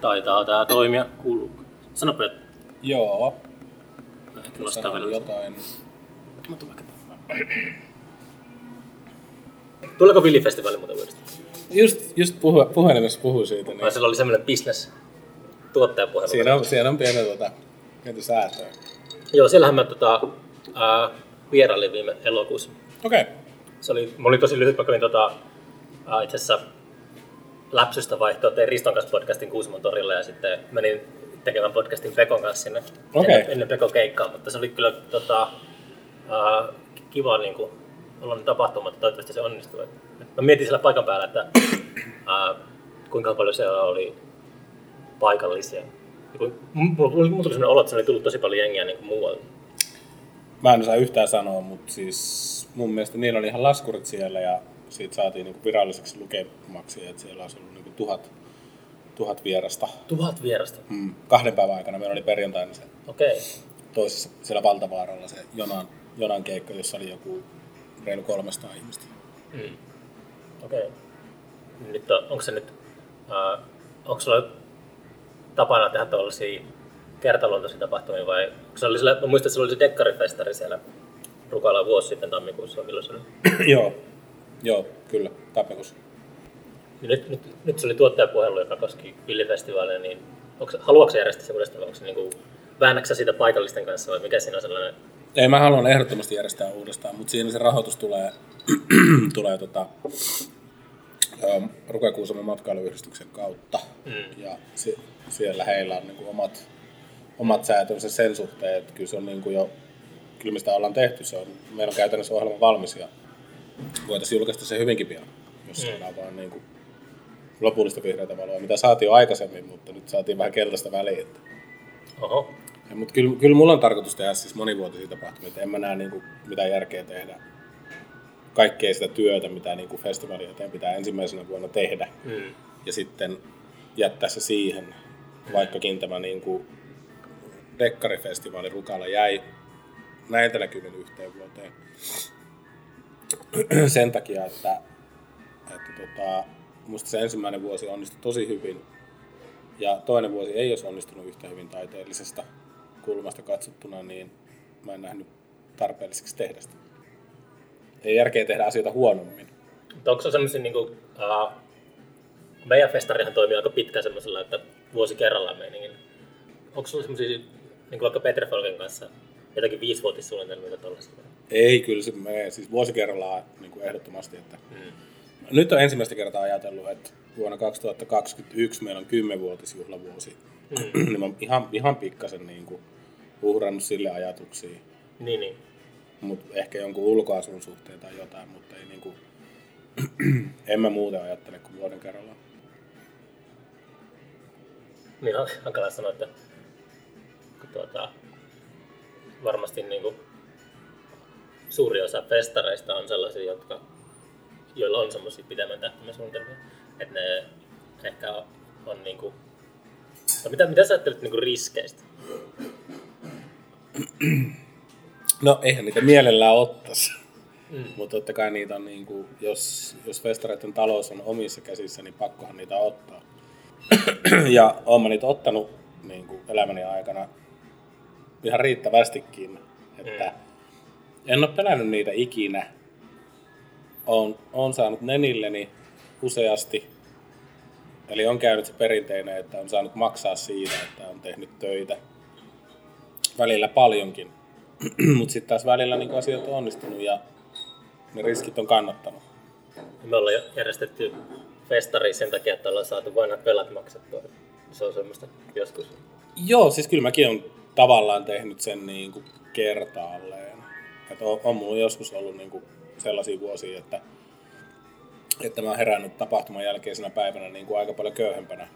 Taitaa tää toimia. Kuuluu. Sanopä, että Joo. ehkä nostaa Sanon vielä. jotain. Mä tuun vaikka. Tuleeko Villifestivaali muuten uudestaan? Just, just puhu, puhelimessa puhui siitä, niin Vai sillä oli semmoinen business tuottajapuhelu? siinä on, siinä on pieni, tota, pieni säätöä. Joo, siellähän mä tota, ää, vierailin viime elokuussa. Okei. Okay. Se oli, mulla oli tosi lyhyt, mä kävin tota, ää, itse asiassa läpsystä vaihtoa, tein Riston kanssa podcastin Kuusimon torilla ja sitten menin tekemään podcastin Pekon kanssa sinne Okei. ennen, ennen Pekon keikkaa, mutta se oli kyllä tota, ää, kiva niin kuin, olla tapahtuma, että toivottavasti se onnistuu. Et Mä mietin siellä paikan päällä, että ää, kuinka paljon siellä oli paikallisia. Kun- Mulla tuli tuli sellainen olo, että siellä oli tullut tosi paljon jengiä niin kuin muualta. Mä en osaa yhtään sanoa, mutta siis mun mielestä niillä oli ihan laskurit siellä ja siitä saatiin niinku viralliseksi lukemaksi, että siellä olisi ollut niinku tuhat, tuhat vierasta. Tuhat vierasta. Mm. Kahden päivän aikana meillä oli perjantaina se Okei. toisessa siellä Valtavaaralla se jonan, jonan keikka, jossa oli joku reilu 300 ihmistä. Mm. Okei. Okay. Nyt on, onko se nyt, äh, onko sulla tapana tehdä tällaisia kertaluontoisia tapahtumia vai, onko se oli sillä, mä muistan, että se oli se dekkarifestari siellä Rukalla vuosi sitten tammikuussa, milloin se oli. joo, joo, kyllä, tammikuussa. Nyt, nyt, nyt se oli tuottajapuhelu, joka koski Villifestivaalia, niin onko, haluatko järjestää se uudestaan onko se niin kuin, väännäksä siitä paikallisten kanssa vai mikä siinä on sellainen? Ei, mä haluan ehdottomasti järjestää uudestaan, mutta siinä se rahoitus tulee, tulee tota, ähm, Rukakuusamon matkailuyhdistyksen kautta. Mm. Ja se, siellä heillä on niin kuin omat, omat säätönsä sen suhteen, että kyllä se on niin kuin jo, kyllä me sitä ollaan tehty, se on, meillä on käytännössä ohjelma valmis ja voitaisiin julkaista se hyvinkin pian, jos Mm. saadaan vaan niin kuin lopullista vihreätä valoa, mitä saatiin jo aikaisemmin, mutta nyt saatiin vähän keltaista väliä. Että Oho. ja, mutta kyllä, kyllä mulla on tarkoitus tehdä siis monivuotisia tapahtumia, että en mä näe niin kuin, mitään järkeä tehdä kaikkea sitä työtä, mitä niin kuin festivaalin eteen pitää ensimmäisenä vuonna tehdä. Mm. Ja sitten jättää se siihen, vaikkakin tämä niin kuin dekkarifestivaali Rukalla jäi näiltä näkymin yhteen vuoteen. Sen takia, että, että tota, musta se ensimmäinen vuosi onnistui tosi hyvin ja toinen vuosi ei olisi onnistunut yhtä hyvin taiteellisesta kulmasta katsottuna, niin mä en nähnyt tarpeelliseksi tehdä sitä. Ei järkeä tehdä asioita huonommin. Mutta onko se semmoisia, niin kuin, uh, meidän festarihan toimii aika pitkään semmoisella, että vuosi kerrallaan meiningin. Onko sulla semmoisia, niin kuin vaikka Petre Folken kanssa, jotakin viisivuotissuunnitelmia tuollaisia? Ei, kyllä se menee siis vuosi kerrallaan niin kuin ehdottomasti. Että Mm. Nyt on ensimmäistä kertaa ajatellut, että vuonna 2021 meillä on 10-vuotisjuhlavuosi. Mm. niin mä oon ihan, ihan pikkasen niin kuin uhrannut sille ajatuksia. Niin, niin. Mutta ehkä jonkun ulkoasun suhteen tai jotain, mutta ei niin kuin, en mä muuten ajattele kuin vuoden kerrallaan. Niin on hankala sanoa, että kun tuota, varmasti niin kuin, suuri osa festareista on sellaisia, jotka, joilla on semmoisia pidemmän tähtäimen suunnitelmia. Että ne ehkä on, on niin kuin, no mitä, mitä sä ajattelet niin kuin riskeistä? No eihän niitä mielellään ottaisi. Mm. Mutta totta kai niitä on, niin kuin, jos, jos festareiden talous on omissa käsissä, niin pakkohan niitä ottaa. ja oon mä niitä ottanut niin kuin elämäni aikana ihan riittävästikin. Että Mm. en ole pelännyt niitä ikinä. Oon, oon saanut nenilleni useasti. Eli on käynyt se perinteinen, että on saanut maksaa siitä, että on tehnyt töitä. Välillä paljonkin. Mutta sitten taas välillä niin asiat on onnistunut ja ne riskit on kannattanut. Me ollaan jo järjestetty festari sen takia, että ollaan saatu vanhat velat maksettua. Se on semmoista joskus. Joo, siis kyllä mäkin on tavallaan tehnyt sen niin kuin kertaalleen. Et on, on mulla joskus ollut niin kuin sellaisia vuosia, että, että mä oon herännyt tapahtuman jälkeisenä päivänä niin kuin aika paljon köyhempänä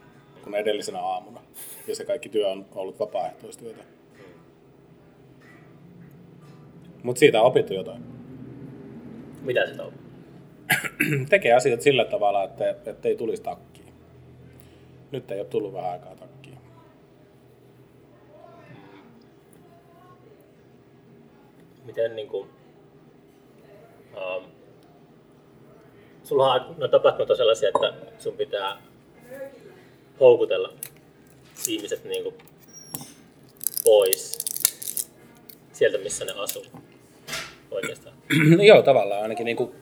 kuin edellisenä aamuna. Ja se kaikki työ on ollut vapaaehtoistyötä. Mutta siitä on opittu jotain. Mitä sitä on? Tekee asiat sillä tavalla, että, että ei tulisi takkiin. Nyt ei ole tullut vähän aikaa takkiin. Miten niin kuin, um, sulla on no, tapahtumat on sellaisia, että sun pitää houkutella ihmiset niinku pois sieltä, missä ne asuu oikeastaan. No joo, tavallaan ainakin niin kuin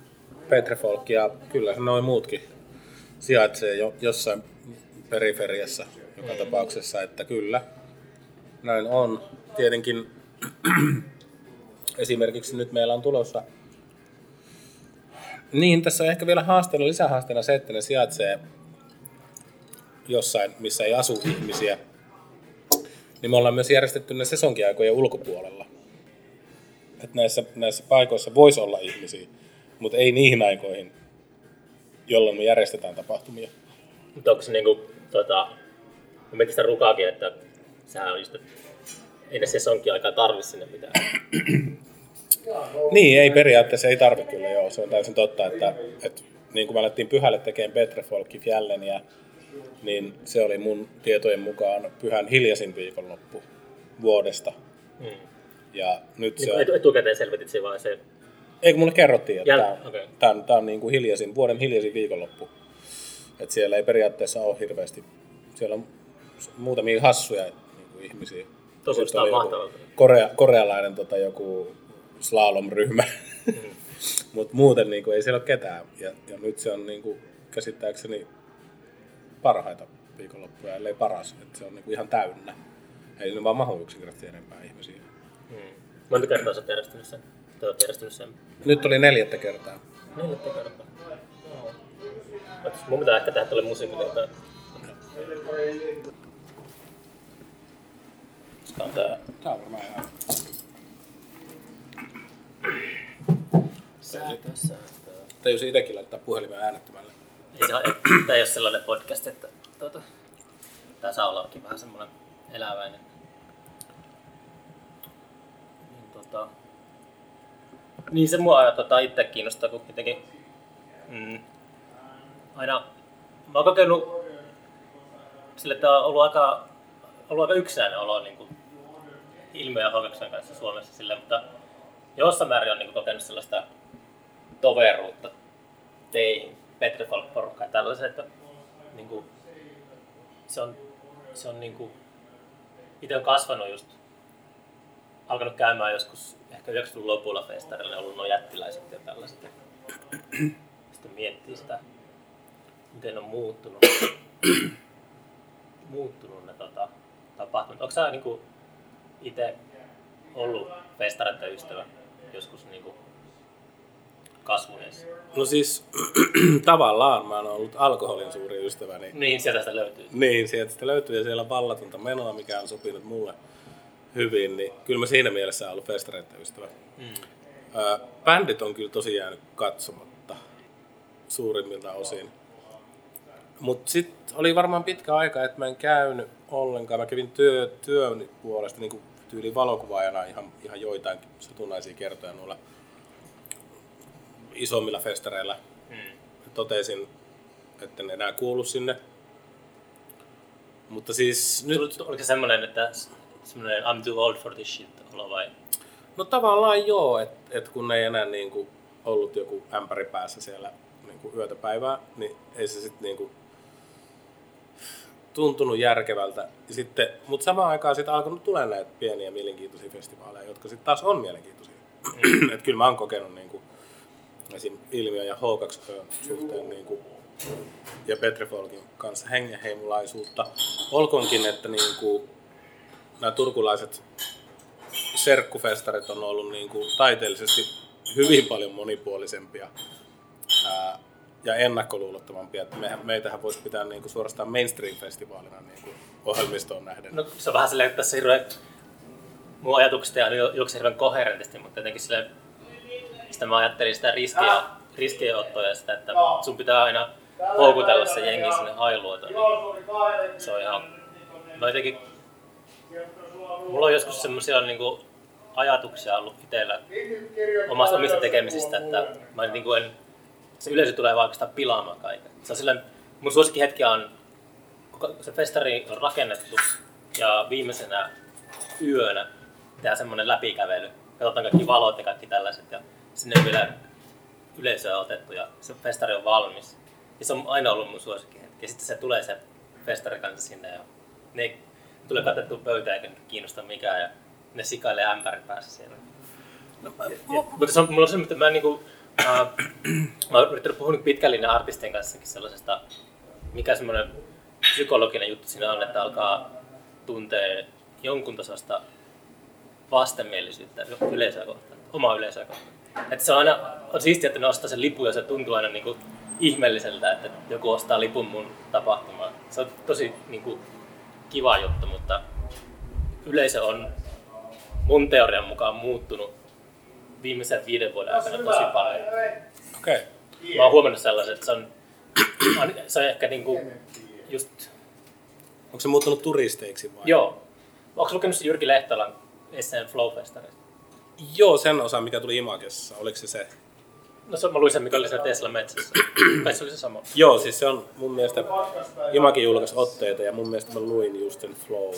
Petrefolk ja kyllä noin muutkin sijaitsee jo, jossain periferiassa joka tapauksessa, että kyllä näin on. Tietenkin esimerkiksi nyt meillä on tulossa niin, tässä on ehkä vielä haasteena, lisähaasteena se, että ne sijaitsee jossain, missä ei asu ihmisiä. Niin me ollaan myös järjestetty ne sesonkiaikojen ulkopuolella. Että näissä, näissä paikoissa voisi olla ihmisiä, mutta ei niihin aikoihin, jolloin me järjestetään tapahtumia. Mutta onko se niinku, tota, mä mietin sitä rukaakin, että sehän on just, että ei ne sesonkiaikaa tarvi sinne mitään. Niin, ei periaatteessa, ei tarvitse kyllä joo. Se on täysin totta, että, että niin kuin me alettiin pyhälle tekemään Petrefolkki Fjälleniä, niin se oli mun tietojen mukaan pyhän hiljaisin viikonloppu vuodesta. Mm. Ja nyt Niin se on, etu- etukäteen selvitit se vai se? ei kun mulle kerrottiin, että Jäl- tämä on, tää on, niin kuin hiljaisin, vuoden hiljaisin viikonloppu. Että siellä ei periaatteessa ole hirveästi, siellä on muutamia hassuja niin kuin ihmisiä. Tosi Sitten oli joku mahtavalta. Korea, korealainen tota, joku slalom-ryhmä. Mm. Mutta muuten niin kuin, ei siellä ole ketään. Ja, ja nyt se on niin kuin, käsittääkseni parhaita viikonloppuja, ellei paras. Et se on niin kuin, ihan täynnä. Ei sinne vaan mahu yksinkertaisesti enempää ihmisiä. Mm. Monta kertaa sä oot järjestänyt sen? Oot järjestänyt sen? Nyt oli neljättä kertaa. Neljättä kertaa. Ootas, Mun pitää ehkä tehdä tuolle musiikille jotain. Koska on tää Tää on varmaan ihan... säätö, säätö. Täysin itsekin laittaa puhelimen äänettömälle. Ei se, tämä ei ole sellainen podcast, että tuota, tämä saa ollakin vähän semmoinen eläväinen. Niin, tota, niin se mua tota, itse kiinnostaa, kun jotenkin mm, aina mä oon kokenut sille, että on ollut aika, ollut aika yksinäinen olo niin kuin ilmiö ja Hokeksen kanssa Suomessa sille, mutta jossain määrin on niin kuin, kokenut sellaista toveruutta teihin, Petri Folk porukka ja tällaiset, että niin kuin, se on, se on niin kuin, itse on kasvanut just, alkanut käymään joskus ehkä 90-luvun lopulla festarilla, ollut nuo jättiläiset ja tällaiset. Ja sitten miettii sitä, miten on muuttunut, muuttunut ne tota, tapahtumat. Onko sä niin itse ollut festareiden ystävä joskus niin kuin, kasvuneessa? No siis tavallaan mä oon ollut alkoholin suuri ystäväni. Niin, sieltä sitä löytyy. Niin, sieltä sitä löytyy ja siellä on vallatonta menoa, mikä on sopinut mulle hyvin, niin kyllä mä siinä mielessä oon ollut festareiden ystävä. Mm. Ää, bändit on kyllä tosi jäänyt katsomatta suurimmilta osin. Mutta sitten oli varmaan pitkä aika, että mä en käynyt ollenkaan. Mä kävin työ, työn puolesta niin tyyli valokuvaajana ihan, ihan joitain satunnaisia kertoja noilla isommilla festareilla. Mm. Totesin, että en enää kuulu sinne. Mutta siis nyt... Nyt... Oliko se semmoinen, että semmoinen I'm too old for this shit olo vai? No tavallaan joo, että et kun ei enää niinku ollut joku ämpäri päässä siellä niinku yötä päivää, niin ei se sitten niinku tuntunut järkevältä. Ja sitten, mutta samaan aikaan sitten alkanut tulla näitä pieniä mielenkiintoisia festivaaleja, jotka sitten taas on mielenkiintoisia. Et kyllä mä oon kokenut niinku, esim. Ilmiö ja H2 suhteen niinku, ja Petrefolkin kanssa hengenheimulaisuutta. Olkoonkin, että niinku, nämä turkulaiset serkkufestarit on ollut niin kuin taiteellisesti hyvin paljon monipuolisempia ää, ja ennakkoluulottomampia. Että mehän, meitähän voisi pitää niin kuin suorastaan mainstream-festivaalina niin kuin ohjelmistoon nähden. No se on vähän silleen, että tässä hirveän, mun ajatukset ei juokse hirveän koherentisti, mutta jotenkin silleen, sitä mä ajattelin sitä riskiä, riskienottoa ja sitä, että sun pitää aina houkutella se jengi sinne hailuota. Niin se on ihan, mä jotenkin, mulla on joskus semmoisia niinku ajatuksia ollut itsellä omasta omista tekemisistä, että mä niin kuin en, se yleisö tulee oikeastaan pilaamaan kaiken. Se on silleen, mun suosikkihetki on, kun se festari on rakennettu ja viimeisenä yönä tehdään semmoinen läpikävely. Katsotaan kaikki valot ja kaikki tällaiset ja sinne on vielä yleisöä otettu ja se festari on valmis. Ja se on aina ollut mun suosikkihetki. Ja sitten se tulee se festari kanssa sinne ja ne ei tule katettua pöytään eikä kiinnosta mikään ja ne sikailee ämpärin päässä siellä. No, Ja, mutta se on, mulla on semmoinen, että mä, niinku, äh, mä oon yrittänyt puhua niinku pitkän linjan artistien kanssakin sellaisesta, mikä semmoinen psykologinen juttu siinä on, että alkaa tuntea jonkun tasosta vastenmielisyyttä yleisöä kohtaan, omaa yleisöä kohtaan. Että se on aina on siistiä, että ne ostaa sen lipun ja se tuntuu aina niinku ihmeelliseltä, että joku ostaa lipun mun tapahtumaan. Se on tosi niinku kiva juttu, mutta yleisö on mun teorian mukaan muuttunut viimeisen viiden vuoden aikana tosi paljon. Okei. Okay. Mä oon huomannut sellaisen, että se on, se on ehkä niinku just, Onko se muuttunut turisteiksi vai? joo. Onko lukenut se Jyrki Lehtolan esseen Flow Festarista? Joo, sen osa, mikä tuli Imagessa. Oliko se se? No se, mä luin sen, mikä oli siellä Tesla Metsässä. Tai se oli se sama. Joo, siis se on mun mielestä, Imakin julkaisi otteita ja mun mielestä mä luin just sen flow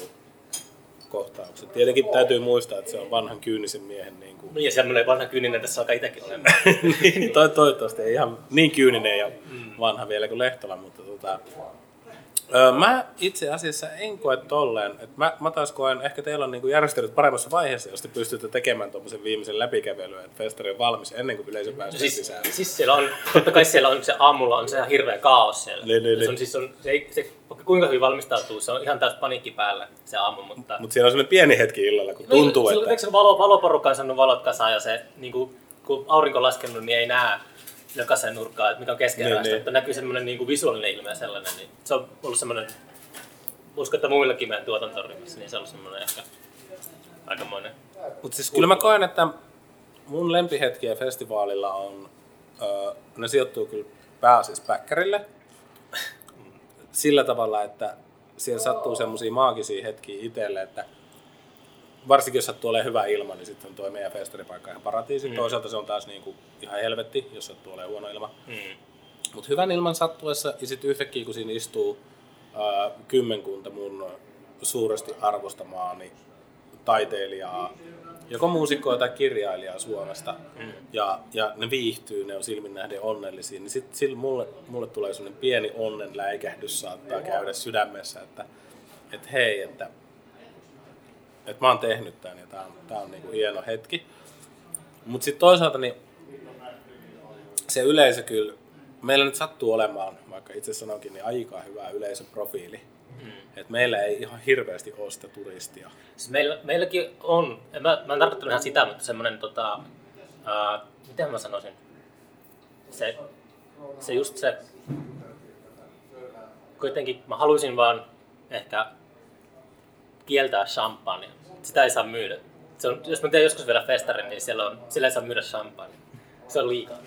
kohtaukset. Tietenkin täytyy muistaa, että se on vanhan kyynisen miehen niin kuin, No ja semmoinen vanha kyyninen tässä alkaa itsekin olemaan. niin, toi, toivottavasti ei ihan niin kyyninen ja vanha vielä kuin Lehtola, mutta tota, öö, mä itse asiassa en koe tolleen, että mä, mä taas koen, ehkä teillä on niinku järjestelyt paremmassa vaiheessa, jos te pystytte tekemään tuommoisen viimeisen läpikävelyn, että festari on valmis ennen kuin yleisö pääsee siis, sisään. siis siellä on, totta kai siellä on se aamulla on se ihan hirveä kaos siellä. Niin, niin, se on, niin. siis on, se, ei, se, vaikka kuinka hyvin valmistautuu, se on ihan täys paniikki päällä se aamu, mutta... Mutta siellä on sellainen pieni hetki illalla, kun tuntuu, no, silloin, että... Se valo, valoporukka on saanut valot kasaan ja se, niin kuin, kun aurinko on laskenut, niin ei näe jokaisen nurkkaan, että mikä on keskeneräistä, Niin, niin, niin. että näkyy semmoinen niin kuin visuaalinen ilme sellainen, niin se on ollut semmoinen, uskon, että muillakin meidän tuotantoryhmissä, niin se on ollut semmoinen ehkä aikamoinen. Mutta siis kyllä mä koen, että mun lempihetkiä festivaalilla on, öö, ne sijoittuu kyllä pääasiassa päkkärille. Sillä tavalla, että siellä sattuu semmoisia maagisia hetkiä itselle, että varsinkin jos sattuu olemaan hyvä ilma, niin sitten tuo meidän festaripaikka ihan paratiisi. Mm. Toisaalta se on taas niinku ihan helvetti, jos sattuu olemaan huono ilma. Mm. Mutta hyvän ilman sattuessa ja sitten yhtäkkiä kun siinä istuu ää, kymmenkunta mun suuresti arvostamaani taiteilijaa, joko muusikkoa tai kirjailijaa Suomesta, mm. ja, ja ne viihtyy, ne on silmin nähden onnellisia, niin sitten sillä mulle, mulle tulee sellainen pieni onnen läikähdys saattaa käydä sydämessä, että, että hei, että, että mä oon tehnyt tämän ja tää on, tää on niinku hieno hetki. Mutta sitten toisaalta niin se yleisö kyllä, meillä nyt sattuu olemaan, vaikka itse sanoinkin, niin aika hyvä yleisöprofiili. Mm. Et meillä ei ihan hirveästi ole sitä turistia. Siis meillä, meilläkin on, mä, mä en tarkoittanut ihan sitä, mutta semmoinen, tota, ää, miten mä sanoisin, se, se just se, kuitenkin mä haluaisin vaan ehkä kieltää champagne. Sitä ei saa myydä. Se on, jos mä teen joskus vielä festarin, niin siellä, on, siellä ei saa myydä champagne. Se on liikaa.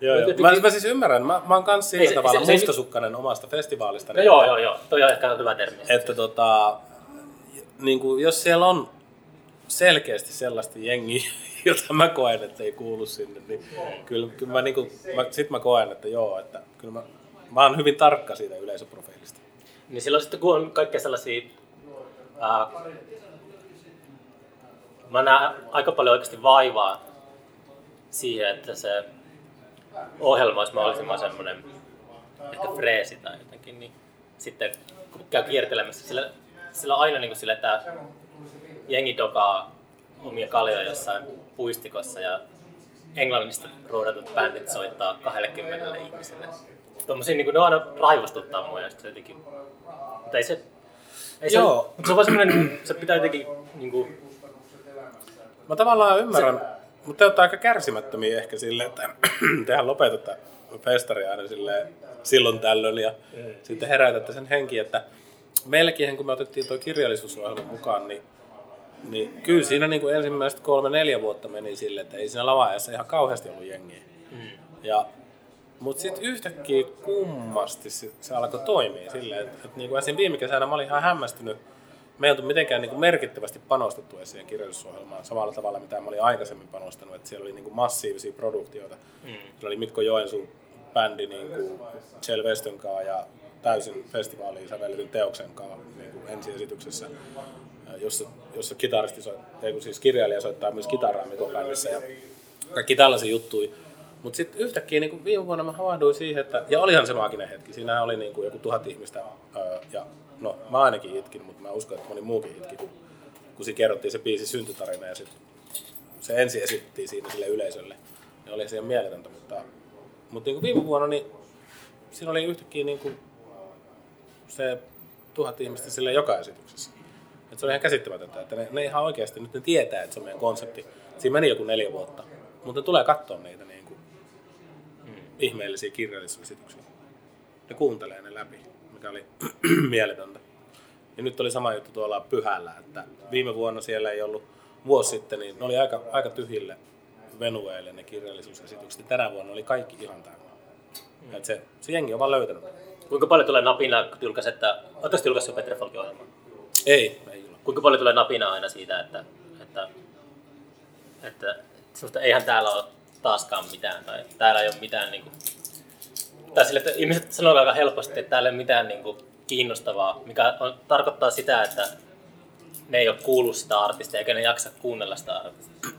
Joo, joo. Mä, mä, siis ymmärrän, mä, mä oon kans sillä Ei se- tavalla se- se- mustasukkainen omasta festivaalista. No joo, joo, joo. Toi on ehkä hyvä termi. Että tota, niin kuin, jos siellä on selkeästi sellaista jengiä, jota mä koen, että ei kuulu sinne, niin kyllä, kyllä mä, niin kuin, mä, sit mä koen, että joo, että kyllä mä, mä oon hyvin tarkka siitä yleisöprofiilista. Niin silloin sitten kun on kaikkea sellaisia... Ää, mä näen aika paljon oikeasti vaivaa siihen, että se ohjelma olisi mahdollisimman semmoinen ehkä freesi tai jotenkin, niin sitten kun käy kiertelemässä, sillä, sillä aina niin kuin sille, että jengi dokaa omia kaljoja jossain puistikossa ja englannista ruudatut bändit soittaa 20 ihmiselle. Tommosia niin kuin, ne aina raivostuttaa mua ja sitten jotenkin... Mutta ei se... Ei se, Joo. mutta se on vaan semmoinen, se pitää jotenkin niin kuin, Mä tavallaan ymmärrän, mutta te olette aika kärsimättömiä ehkä sille, että tehän lopetatte festaria aina silleen, silloin tällöin ja mm. sitten herätätte sen henki, että meilläkin kun me otettiin tuo kirjallisuusohjelma mukaan, niin, niin kyllä siinä niin kuin ensimmäiset kolme-neljä vuotta meni sille, että ei siinä lava-ajassa ihan kauheasti ollut jengiä. Mm. Ja, mutta sitten yhtäkkiä kummasti se, se alkoi toimia silleen, että, että niin kuin esim. viime kesänä mä olin ihan hämmästynyt, me ei oltu mitenkään niin kuin merkittävästi panostettu siihen kirjallisuusohjelmaan samalla tavalla, mitä mä olin aikaisemmin panostanut. Että siellä oli niin kuin massiivisia produktioita. Mm. Siellä oli Mikko Joensuun bändi niin kuin Kjell Westön kanssa ja täysin festivaaliin sävelletyn teoksen kanssa niin kuin ensiesityksessä, jossa, jossa kitaristi soit, ei kun siis kirjailija soittaa myös kitaraa Mikon bändissä ja kaikki tällaisia juttuja. Mutta sitten yhtäkkiä niin viime vuonna mä havahduin siihen, että, ja olihan se maaginen hetki, siinä oli niin kuin joku tuhat ihmistä, ja no mä ainakin itkin, mutta mä uskon, että moni muukin itki, kun, kun siinä kerrottiin se biisi syntytarina ja sitten se ensin esittiin siinä sille yleisölle. Ja oli siihen mieletöntä, mutta, mutta niin kuin viime vuonna niin siinä oli yhtäkkiä niin kuin se tuhat ihmistä sille joka esityksessä. Et se oli ihan käsittämätöntä, että ne, ne ihan oikeasti nyt ne tietää, että se on meidän konsepti. Siinä meni joku neljä vuotta, mutta ne tulee katsoa niitä niin kuin. Ihmeellisiä kirjallisuusesityksiä. Ne kuuntelee ne läpi, mikä oli mieletöntä. Ja nyt oli sama juttu tuolla Pyhällä, että viime vuonna siellä ei ollut vuosi sitten, niin ne oli aika, aika tyhjille venueille ne kirjallisuusesitykset. Ja tänä vuonna oli kaikki ihan täynnä. Mm. Et se, se jengi on vaan löytänyt. Kuinka paljon tulee napinaa, kun julkaiset, että... Oletko julkaissut Petri Folkin ohjelmaa? Ei, ei ole. Kuinka paljon tulee napinaa aina siitä, että, että, että että eihän täällä ole taaskaan mitään, tai täällä ei ole mitään niin kuin, tai sille, että ihmiset sanoo aika helposti, että täällä ei ole mitään niin kuin, kiinnostavaa, mikä on, tarkoittaa sitä, että ne ei ole kuullut sitä artistia, eikä ne jaksa kuunnella sitä artistia.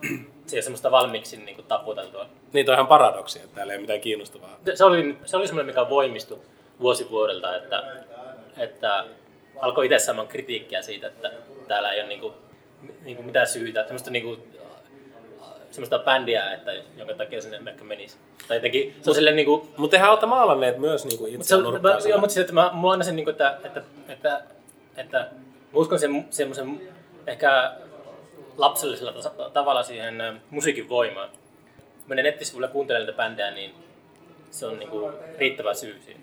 Se ei semmoista valmiiksi niin kuin, taputeltua. Niin, toi on ihan paradoksi, että täällä ei ole mitään kiinnostavaa. Se oli, se oli semmoinen, mikä voimistui vuosi vuodelta, että, että alkoi itse saamaan kritiikkiä siitä, että täällä ei ole niin kuin, niin kuin mitään syytä, semmoista niin kuin, semmoista bändiä, että jonka takia sinne ehkä menisi. Tai jotenkin, se on silleen niinku... Mutta tehän olette maalanneet myös niinku itse se, Joo, mutta siis, että mä, mulla aina se, niinku, että, että, että, että mä uskon sen, semmoisen ehkä lapsellisella tavalla siihen musiikin voimaan. Menen nettisivuille ja kuuntelen näitä bändejä, niin se on niinku riittävä syy siihen.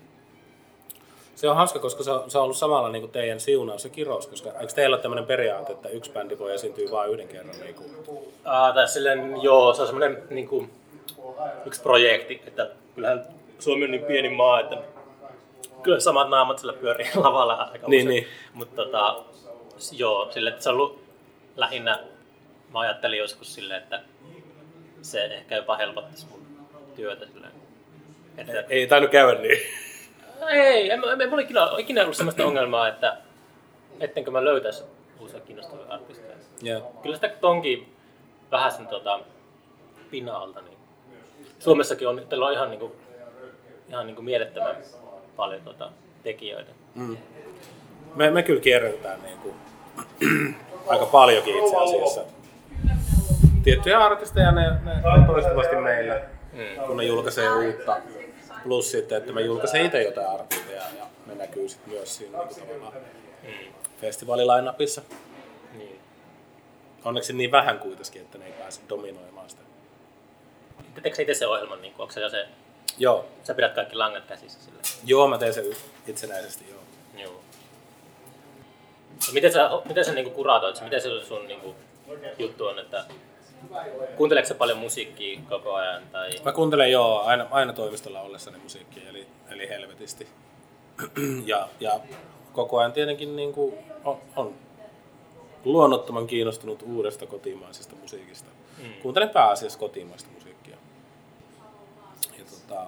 Se on hauska, koska se on, se on ollut samalla niin kuin teidän siunaus ja kirous, koska eikö teillä ole tämmöinen periaate, että yksi bändi voi esiintyä vain yhden kerran? Niin kuin... Ah, tai silleen, joo, se on semmoinen niin kuin, yksi projekti, että kyllähän Suomi on niin pieni maa, että kyllä samat naamat sillä pyörii lavalla aika niin, Niin. Mutta tota, joo, sille, että se on ollut lähinnä, mä ajattelin joskus silleen, että se ehkä jopa helpottaisi mun työtä silleen. Että, ei, ei tainnut käydä niin. Ei, en, en, en mulla ikinä, ikinä ollut sellaista ongelmaa, että ettenkö mä löytäisi uusia kiinnostavia artisteja. Yeah. Kyllä sitä tonkin vähän sen tota, pinnalta, niin Suomessakin on, teillä on ihan, niinku, ihan niinku mielettömän paljon tota, tekijöitä. Mm. Me, me kyllä kierretään niinku, aika paljonkin itse asiassa. Tiettyjä artisteja ne, ne on toistuvasti meillä, mm. kun ne julkaisee uutta Plus sitten, että mä julkaisen itse jotain artisteja ja ne näkyy sitten myös siinä niin tavallaan mm. festivaalilainapissa. Niin. Onneksi niin vähän kuitenkin, että ne ei pääse dominoimaan sitä. Teekö sä itse se ohjelman, niin onko se se... Joo. Sä pidät kaikki langat käsissä sille? Joo, mä teen sen itsenäisesti, joo. Joo. No, miten sä, miten sä niinku kuratoit? Miten se sun niinku, juttu on, että Kuunteleeko paljon musiikkia koko ajan? Tai... Mä kuuntelen joo, aina, aina toimistolla ollessani musiikkia, eli, eli helvetisti. ja, ja koko ajan tietenkin niin kuin on, on luonnottoman kiinnostunut uudesta kotimaisesta musiikista. Mm. Kuuntelen pääasiassa kotimaista musiikkia. Ja tota,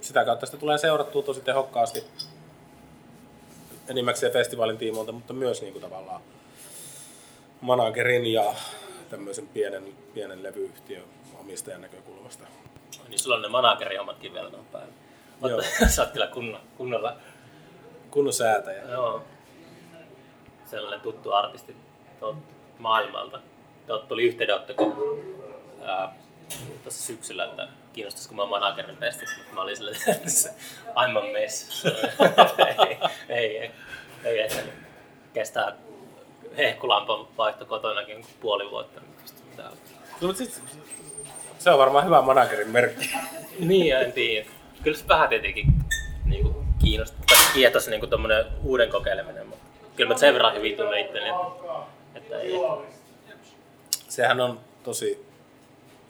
sitä kautta sitä tulee seurattua tosi tehokkaasti enimmäkseen festivaalin tiimoilta, mutta myös niin kuin tavallaan managerin ja tämmöisen pienen, pienen levyyhtiön omistajan näkökulmasta. Niin sulla on ne managerihommatkin vielä tuon päällä. Joo. Sä oot kyllä kunno, kunnolla. Kunnon säätäjä. Joo. Sellainen tuttu artisti maailmalta. Tuot tuli yhteydenotto, kun tuossa syksyllä, että kiinnostaisiko mä managerin testit, mutta mä olin sille, että I'm a mess. ei, ei, ei, ei, kestää hehkulampan vaihto kotonakin puoli vuotta. No, sit, se on varmaan hyvä managerin merkki. niin, en tiedä. Kyllä se vähän tietenkin niin kuin kiinnostaa, tai kiehtoisi niin tuommoinen uuden kokeileminen, mutta kyllä mä sen verran hyvin tunnen itteni, että, että ei. Sehän on tosi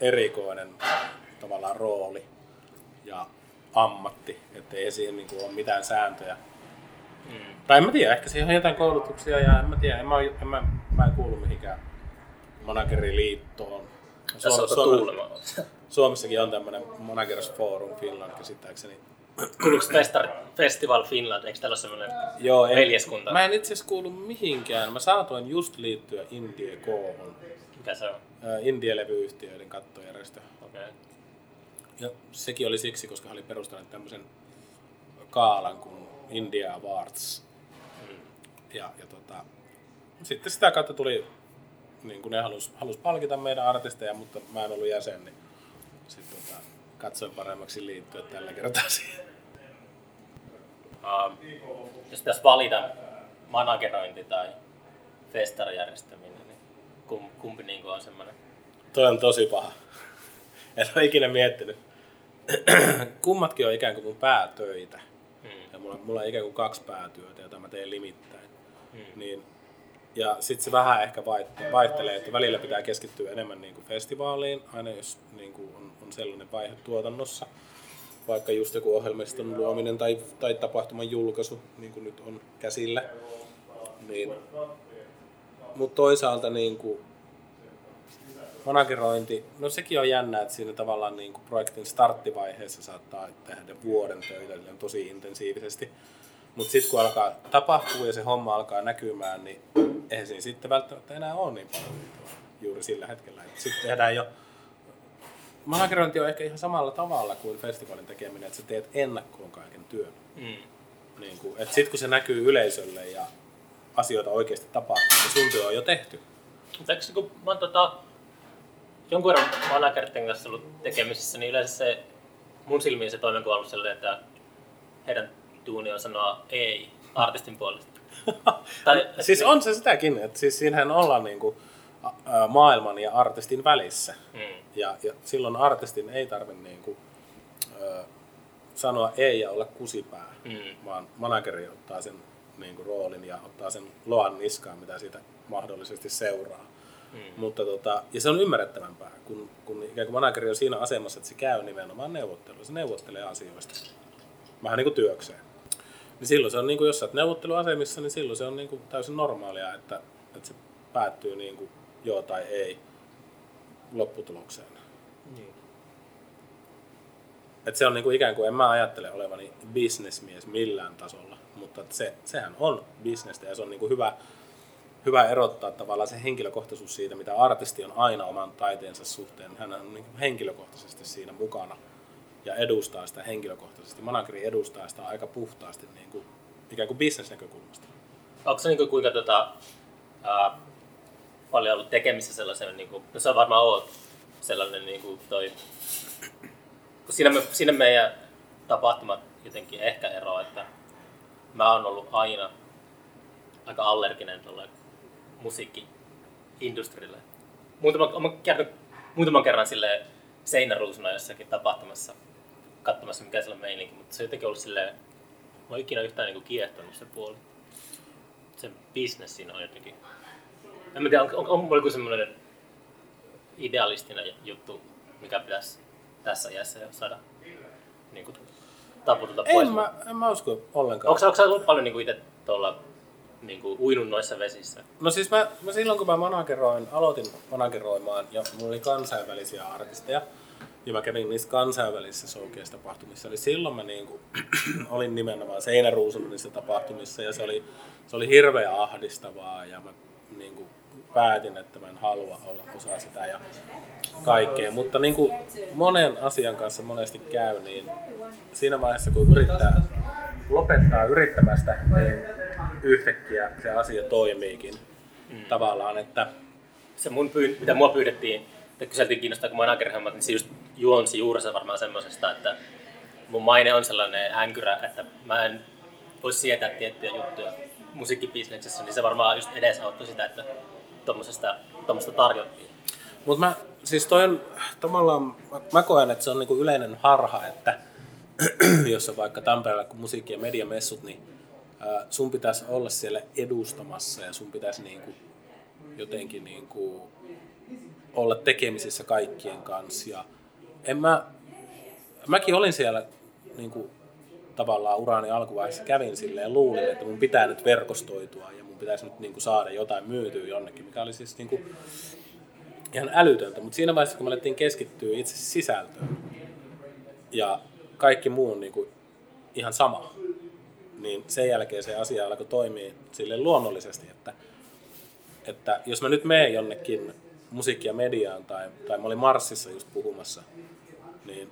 erikoinen tavallaan rooli ja ammatti, ettei siihen niin kuin ole mitään sääntöjä Mm. Tai en mä tiedä, ehkä siihen on jotain koulutuksia ja en mä tiedä, en mä, en mä, mä en kuulu mihinkään manageriliittoon. Tässä Suom- Suom- Suomessakin on tämmöinen Managers Forum Finland käsittääkseni. Kuuluuko Festar Festival Finland, eikö tällä ole semmoinen Joo, en, veljeskunta? Mä en itse asiassa kuulu mihinkään. Mä saatoin just liittyä Indie Koohon. Mikä se on? Indie-levyyhtiöiden kattojärjestö. Okay. ja sekin oli siksi, koska hän oli perustanut tämmöisen kaalan kuin India Awards. Ja, ja tota, sitten sitä kautta tuli, niin kuin ne halus, halus palkita meidän artisteja, mutta mä en ollut jäsen, niin sitten tota, katsoin paremmaksi liittyä tällä kertaa siihen. Uh, jos pitäisi valita managerointi tai festarijärjestäminen, niin kum, kumpi niin on semmoinen? Toi on tosi paha. En ole ikinä miettinyt. Kummatkin on ikään kuin mun päätöitä. Mulla, mulla on ikään kuin kaksi päätyötä, joita mä teen limittäin. Hmm. Niin, ja sitten se vähän ehkä vaihtelee, että välillä pitää keskittyä enemmän niin kuin festivaaliin, aina jos niin kuin on, on sellainen vaihe tuotannossa vaikka just joku ohjelmiston luominen tai, tai tapahtuman julkaisu, niin kuin nyt on käsillä. Niin. Mutta toisaalta niin kuin managerointi, no sekin on jännä, että siinä tavallaan niin kuin projektin starttivaiheessa saattaa tehdä vuoden töitä tosi intensiivisesti. Mutta sitten kun alkaa tapahtua ja se homma alkaa näkymään, niin eihän siinä sitten välttämättä enää ole niin paljon juuri sillä hetkellä. Sitten tehdään jo Managerointi on ehkä ihan samalla tavalla kuin festivaalin tekeminen, että sä teet ennakkoon kaiken työn. Mm. Niin kuin, että sit kun se näkyy yleisölle ja asioita oikeasti tapahtuu, niin sun työ on jo tehty. Mutta eikö kun mä oon tota, jonkun verran manageritten kanssa ollut tekemisissä, niin yleensä se mun silmiin se toimenkuva on sellainen, että heidän duuni on sanoa ei artistin puolesta. tai, siis on se sitäkin, että siis siinähän ollaan niinku, maailman ja artistin välissä. Mm. Ja, ja silloin artistin ei tarvitse niin kuin, ö, sanoa ei ja olla kusipää, mm. vaan manageri ottaa sen niin kuin, roolin ja ottaa sen loan niskaan, mitä siitä mahdollisesti seuraa. Mm. Mutta, tota, ja se on ymmärrettävämpää, kun, kun ikään kuin manageri on siinä asemassa, että se käy nimenomaan neuvottelua. Se neuvottelee asioista. Vähän niin kuin työkseen. Niin silloin se on, niin kuin, jos sä oot neuvotteluasemissa, niin silloin se on niin kuin, täysin normaalia, että, että se päättyy niin kuin, joo tai ei lopputulokseen. Niin. Et se on niinku ikään kuin, en mä ajattele olevani bisnesmies millään tasolla, mutta se, sehän on bisnestä ja se on niinku hyvä, hyvä erottaa tavallaan se henkilökohtaisuus siitä, mitä artisti on aina oman taiteensa suhteen. Hän on niinku henkilökohtaisesti siinä mukana ja edustaa sitä henkilökohtaisesti. Manageri edustaa sitä aika puhtaasti niinku, ikään kuin bisnesnäkökulmasta. Onko se niinku kuinka tota, ää, paljon ollut tekemisissä sellaisen, niin kuin, no on varmaan oot sellainen niin kuin toi, kun siinä, me, siinä meidän tapahtumat jotenkin ehkä eroa, että mä oon ollut aina aika allerginen tuolle musiikkiindustrille. Muutama, muutaman kerran sille seinäruusuna jossakin tapahtumassa katsomassa mikä siellä on meininki, mutta se on jotenkin ollut silleen, mä oon ikinä yhtään niin kiehtonut se puoli. Se business siinä on jotenkin en mä tiedä, on, on, on joku semmoinen idealistinen juttu, mikä pitäisi tässä iässä jo saada niin kuin, pois. En mä, en mä usko ollenkaan. Onko, onko sä ollut paljon niin kuin itse tuolla niin kuin, uinut noissa vesissä? No siis mä, mä silloin kun mä manageroin, aloitin manageroimaan ja mulla oli kansainvälisiä artisteja, ja mä kävin niissä kansainvälisissä showcase-tapahtumissa, eli silloin mä niin kuin, olin nimenomaan seinäruusulla niissä tapahtumissa, ja se oli, se oli hirveä ahdistavaa, ja mä niin kuin, päätin, että mä en halua olla osa sitä ja kaikkea. Mutta niin kuin monen asian kanssa monesti käy, niin siinä vaiheessa kun yrittää lopettaa yrittämästä, niin yhtäkkiä se asia toimiikin mm. tavallaan, että se mun pyy- mitä mua pyydettiin, että kyseltiin kiinnostaako managerhommat, niin se just juonsi juurensa varmaan semmoisesta, että mun maine on sellainen änkyrä, että mä en voi sietää tiettyjä juttuja musiikkibisneksessä, niin se varmaan just edesauttoi sitä, että tuommoista tarjottiin. Mutta mä, siis toi on tavallaan, mä koen, että se on niinku yleinen harha, että jos on vaikka Tampereella kun musiikki- ja mediamessut, niin sun pitäisi olla siellä edustamassa ja sun pitäisi niinku jotenkin niinku olla tekemisissä kaikkien kanssa. Ja en mä, mäkin olin siellä niinku, tavallaan uraani alkuvaiheessa kävin silleen ja luulin, että mun pitää nyt verkostoitua pitäisi nyt niin kuin saada jotain myytyä jonnekin, mikä oli siis niin kuin ihan älytöntä. Mutta siinä vaiheessa, kun me alettiin keskittyä itse sisältöön ja kaikki muu on niin kuin ihan sama, niin sen jälkeen se asia alkoi toimia sille luonnollisesti, että, että jos mä nyt menen jonnekin musiikki- ja mediaan tai, tai mä olin Marsissa just puhumassa, niin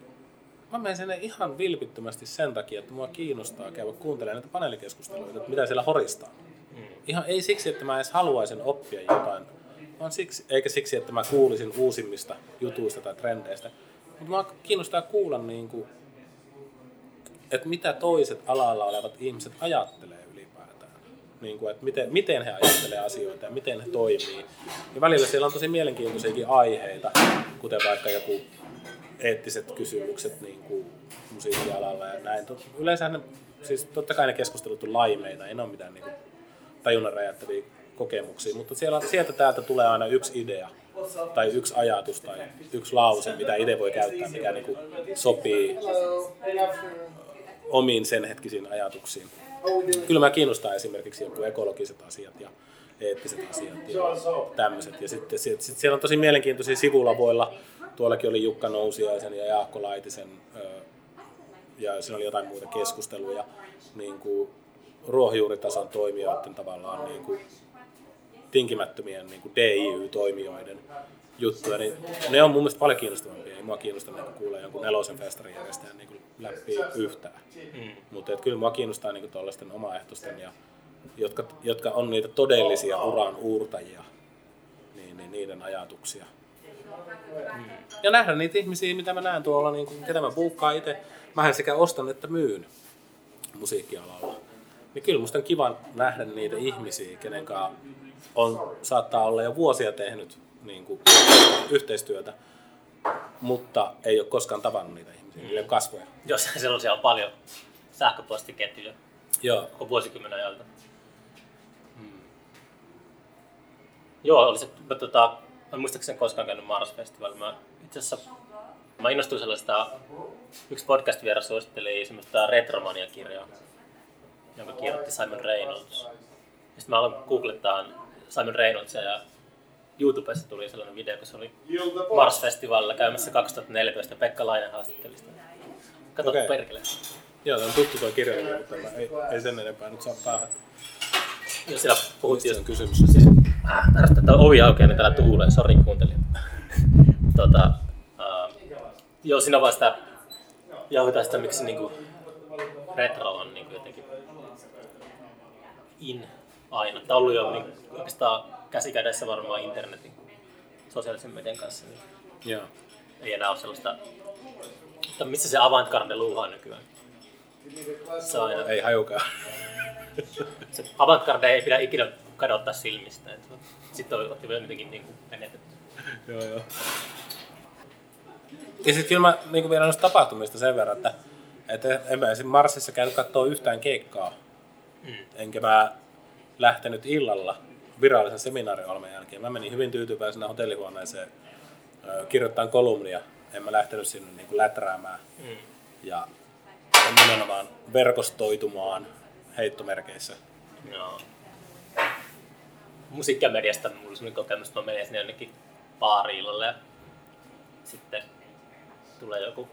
mä menen sinne ihan vilpittömästi sen takia, että mua kiinnostaa käydä kuuntelemaan näitä paneelikeskusteluita, että mitä siellä horistaa. Mm. Ihan ei siksi, että mä edes haluaisin oppia jotain, vaan siksi, eikä siksi, että mä kuulisin uusimmista jutuista tai trendeistä. Mutta mua kiinnostaa kuulla, niin kuin, että mitä toiset alalla olevat ihmiset ajattelee ylipäätään. Niin kuin, että miten, miten he ajattelee asioita ja miten he toimii. Ja välillä siellä on tosi mielenkiintoisiakin aiheita, kuten vaikka joku eettiset kysymykset niin kuin musiikkialalla ja näin. Yleensä ne, siis totta kai ne keskustelut on laimeita, ei ne ole mitään niin kuin tajunnan räjähtäviä kokemuksia, mutta siellä, sieltä täältä tulee aina yksi idea tai yksi ajatus tai yksi lause, mitä itse voi käyttää, mikä niin kuin sopii omiin sen hetkisiin ajatuksiin. Kyllä mä kiinnostaa esimerkiksi joku ekologiset asiat ja eettiset asiat ja tämmöiset. Ja sitten sit, sit siellä on tosi mielenkiintoisia sivulavoilla Tuollakin oli Jukka Nousiaisen ja Jaakko Laitisen ja siinä oli jotain muuta keskusteluja niin kuin ruohonjuuritason toimijoiden tavallaan niin kuin tinkimättömien niin kuin DIY-toimijoiden juttuja, niin ne on mun mielestä paljon kiinnostavampia. Ei mua kiinnosta niin kuulla jonkun nelosen festarijärjestäjän niin läpi yhtään. Mm. Mutta kyllä mua kiinnostaa niin tuollaisten omaehtoisten, ja, jotka, jotka on niitä todellisia uran uurtajia, niin, niin niiden ajatuksia. Mm. Ja nähdä niitä ihmisiä, mitä mä näen tuolla, niin kuin, ketä mä buukkaan itse. Mähän sekä ostan että myyn musiikkialalla. Niin kyllä musta on kiva nähdä niitä ihmisiä, kenen kanssa on, saattaa olla jo vuosia tehnyt niin kuin, yhteistyötä, mutta ei ole koskaan tavannut niitä ihmisiä, niille kasvoja. Jos sellaisia on paljon sähköpostiketjuja Joo. koko vuosikymmenen ajalta. Hmm. Joo, oli se, tota, Mä muistaakseni koskaan käynyt Mars-festivaalilla. Mä itse asiassa mä innostuin sellaista, yksi podcast-vieras suositteli semmoista Retromania-kirjaa, jonka kirjoitti Simon Reynolds. Sitten mä aloin googlettaa Simon Reynoldsia ja YouTubessa tuli sellainen video, kun se oli Mars-festivaalilla käymässä 2014 ja Pekka Lainen haastatteli sitä. Kato okay. perkele. Joo, on tuttu tuo kirja, mutta ei, ei sen enempää nyt saa päähän. Ja siellä puhuttiin... Mistä on kysymys? Siis, äh, ärsyttää, että ovi aukeaa, niin täällä tuulee. Sori kuuntelijat. tota, uh, joo, siinä vasta jauhitaan sitä, miksi niinku retro on niinku jotenkin in aina. Tämä on ollut jo niin, oikeastaan käsikädessä varmaan internetin sosiaalisen median kanssa. Niin Joo. Ei enää ole sellaista, mutta missä se avantgarde luuhaa nykyään? Se on aina... Ei hajukaan. se avantgarde ei pidä ikinä kadottaa silmistä. Sitten on vielä jotenkin niin menetetty. joo, joo. Ja sitten kyllä mä niin vielä noista tapahtumista sen verran, että, että en mä esim. Marsissa käynyt katsoa yhtään keikkaa. Mm. Enkä mä lähtenyt illalla virallisen seminaariohjelman jälkeen. Mä menin hyvin tyytyväisenä hotellihuoneeseen kirjoittamaan kolumnia. En mä lähtenyt sinne niin kuin läträämään. Mm. Ja nimenomaan verkostoitumaan heittomerkeissä. Joo. Musiikkimediasta mulla on sellainen kokemus, että mä menen sinne jonnekin baariillalle ja sitten tulee joku,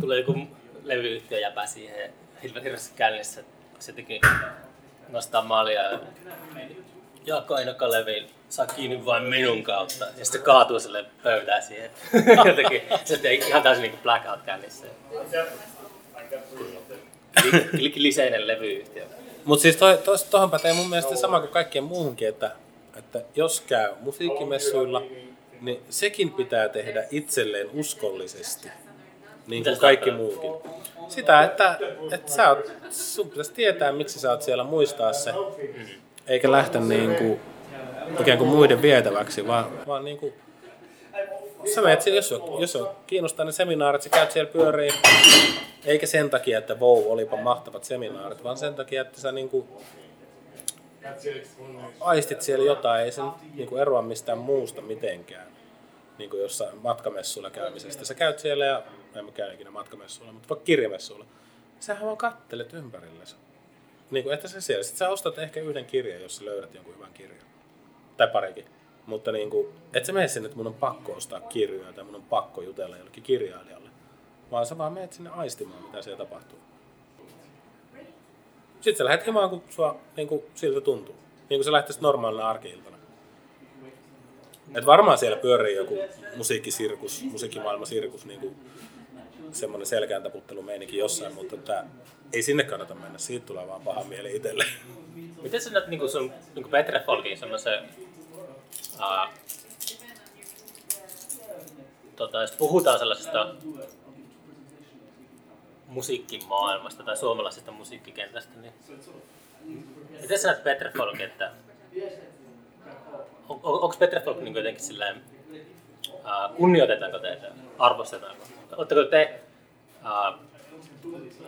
tulee joku levyyhtiö jäpä siihen ja hirveästi käynnissä. Se teki nostaa maalia ja Jaakko Aino Kalevi saa kiinni vain minun kautta. Ja sitten kaatuu sille pöytään siihen. Jotenkin se ihan täysin niin blackout käynnissä liseinen levyyhtiö. Mutta siis tuohon pätee mun mielestä sama kuin kaikkien muuhunkin, että, että jos käy musiikkimessuilla, niin sekin pitää tehdä itselleen uskollisesti. Niin kuin kaikki muukin. Sitä, että, että sä oot, sun pitäisi tietää, miksi sä oot siellä, muistaa se. Eikä lähteä niin kuin, ikään kuin muiden vietäväksi, vaan, vaan niin kuin, sä menet, jos on, jos on kiinnostaa ne seminaarit, sä käyt siellä pyöriin, eikä sen takia, että wow, olipa mahtavat seminaarit, vaan sen takia, että sä niinku aistit siellä jotain, ei se niinku eroa mistään muusta mitenkään. Niin kuin jossain matkamessuilla käymisestä. Sä käyt siellä ja, mä käy ikinä matkamessuilla, mutta vaikka kirjamessuilla. Sähän vaan kattelet ympärillesi. Niin kuin, että sä siellä. Sitten sä ostat ehkä yhden kirjan, jos sä löydät jonkun hyvän kirjan. Tai parikin. Mutta niin kuin, et sä mene sinne, että mun on pakko ostaa kirjoja tai mun on pakko jutella jollekin kirjailijalle. Vaan sä vaan menet sinne aistimaan, mitä siellä tapahtuu. Sitten sä lähdet himaan, kun sua niin kuin, siltä tuntuu. Niin kuin sä lähtisit normaalina arkiiltana. Et varmaan siellä pyörii joku musiikkisirkus, musiikkimaailman sirkus, niin kuin semmoinen selkeän taputtelumeininki jossain, mutta että ei sinne kannata mennä, siitä tulee vaan paha mieli itselle. Miten sä näet niin sun niin Petre Folkin semmoisen, uh, tota, jos puhutaan sellaisesta musiikkimaailmasta tai suomalaisesta musiikkikentästä, niin miten sä näet Petre Folk, että on, on, onko Petre Folk niin jotenkin silleen, uh, kunnioitetaanko teitä, arvostetaanko? Oletteko te uh,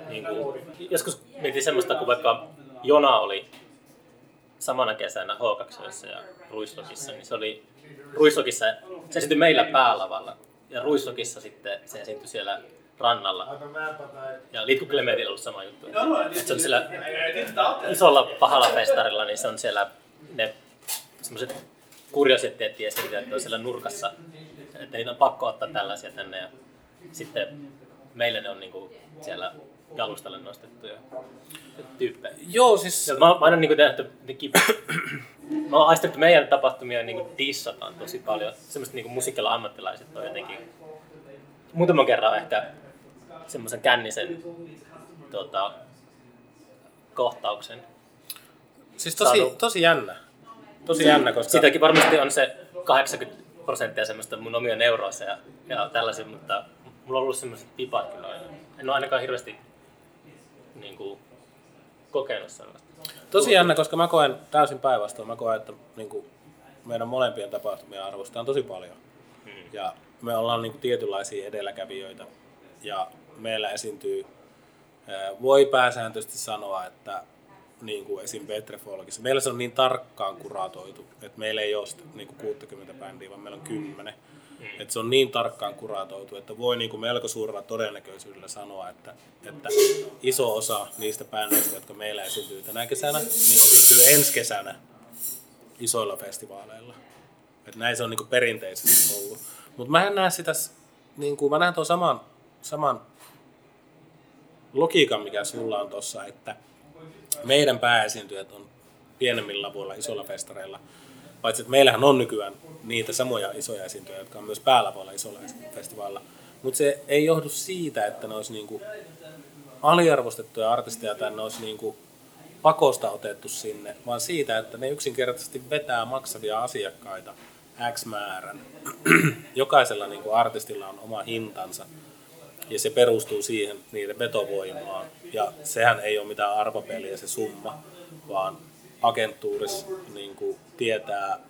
niin kuin, joskus mietin semmoista, kun vaikka Jona oli samana kesänä H2 ja Ruislokissa, niin se oli Ruislokissa, se esiintyi meillä päälavalla ja Ruislokissa sitten se esiintyi siellä rannalla. Ja Litku Klemetillä ollut sama juttu. Että se on siellä isolla pahalla festarilla, niin se on siellä ne semmoiset kuriositeettiesiintyjät, että on siellä nurkassa. Että niitä on pakko ottaa tällaisia tänne. Ja sitten meille ne on niinku siellä jalustalle nostettuja tyyppejä. Joo, siis... Ja mä, mä aina niin tehnyt, että mä oon aistanut, että meidän tapahtumia niin dissataan tosi paljon. Semmoiset niin musiikilla ammattilaiset on jotenkin muutaman kerran ehkä semmoisen kännisen tota, kohtauksen. Siis tosi, saanut. tosi jännä. Tosi jännä, koska... Siitäkin varmasti on se 80 prosenttia semmoista mun omia neuroisia ja, ja tällaisia, mutta mulla on ollut semmoiset pipat kyllä aina. En ole ainakaan hirveästi niin kuin, kokenut sellaista. Tosi jännä, koska mä koen täysin päinvastoin. Mä koen, että niin kuin, meidän molempien tapahtumia arvostetaan tosi paljon. Hmm. Ja me ollaan niin kuin, tietynlaisia edelläkävijöitä. Ja meillä esiintyy, voi pääsääntöisesti sanoa, että niin kuin esim. Petre Folkissa. Meillä se on niin tarkkaan kuratoitu, että meillä ei ole niin kuin 60 bändiä, vaan meillä on 10. Mm. Että se on niin tarkkaan kuratoitu, että voi niin kuin melko suurella todennäköisyydellä sanoa, että, että iso osa niistä bändeistä, jotka meillä esiintyy tänä kesänä, niin esiintyy ensi kesänä isoilla festivaaleilla. Että näin se on niin kuin perinteisesti ollut. Mutta mä en näe sitä, niin kuin, mä näen tuon saman, saman logiikan, mikä sulla on tuossa, että meidän pääesiintyjät on pienemmillä lavuilla, isoilla festareilla. Paitsi, että meillähän on nykyään niitä samoja isoja esiintyjä, jotka on myös päälavoilla isolla festivaalilla. Mutta se ei johdu siitä, että ne olisi niinku aliarvostettuja artisteja tai ne olisi niinku pakosta otettu sinne, vaan siitä, että ne yksinkertaisesti vetää maksavia asiakkaita X määrän. Jokaisella niinku artistilla on oma hintansa ja se perustuu siihen niiden vetovoimaan. Ja sehän ei ole mitään arvopeliä se summa, vaan agenttuuris niin kuin, tietää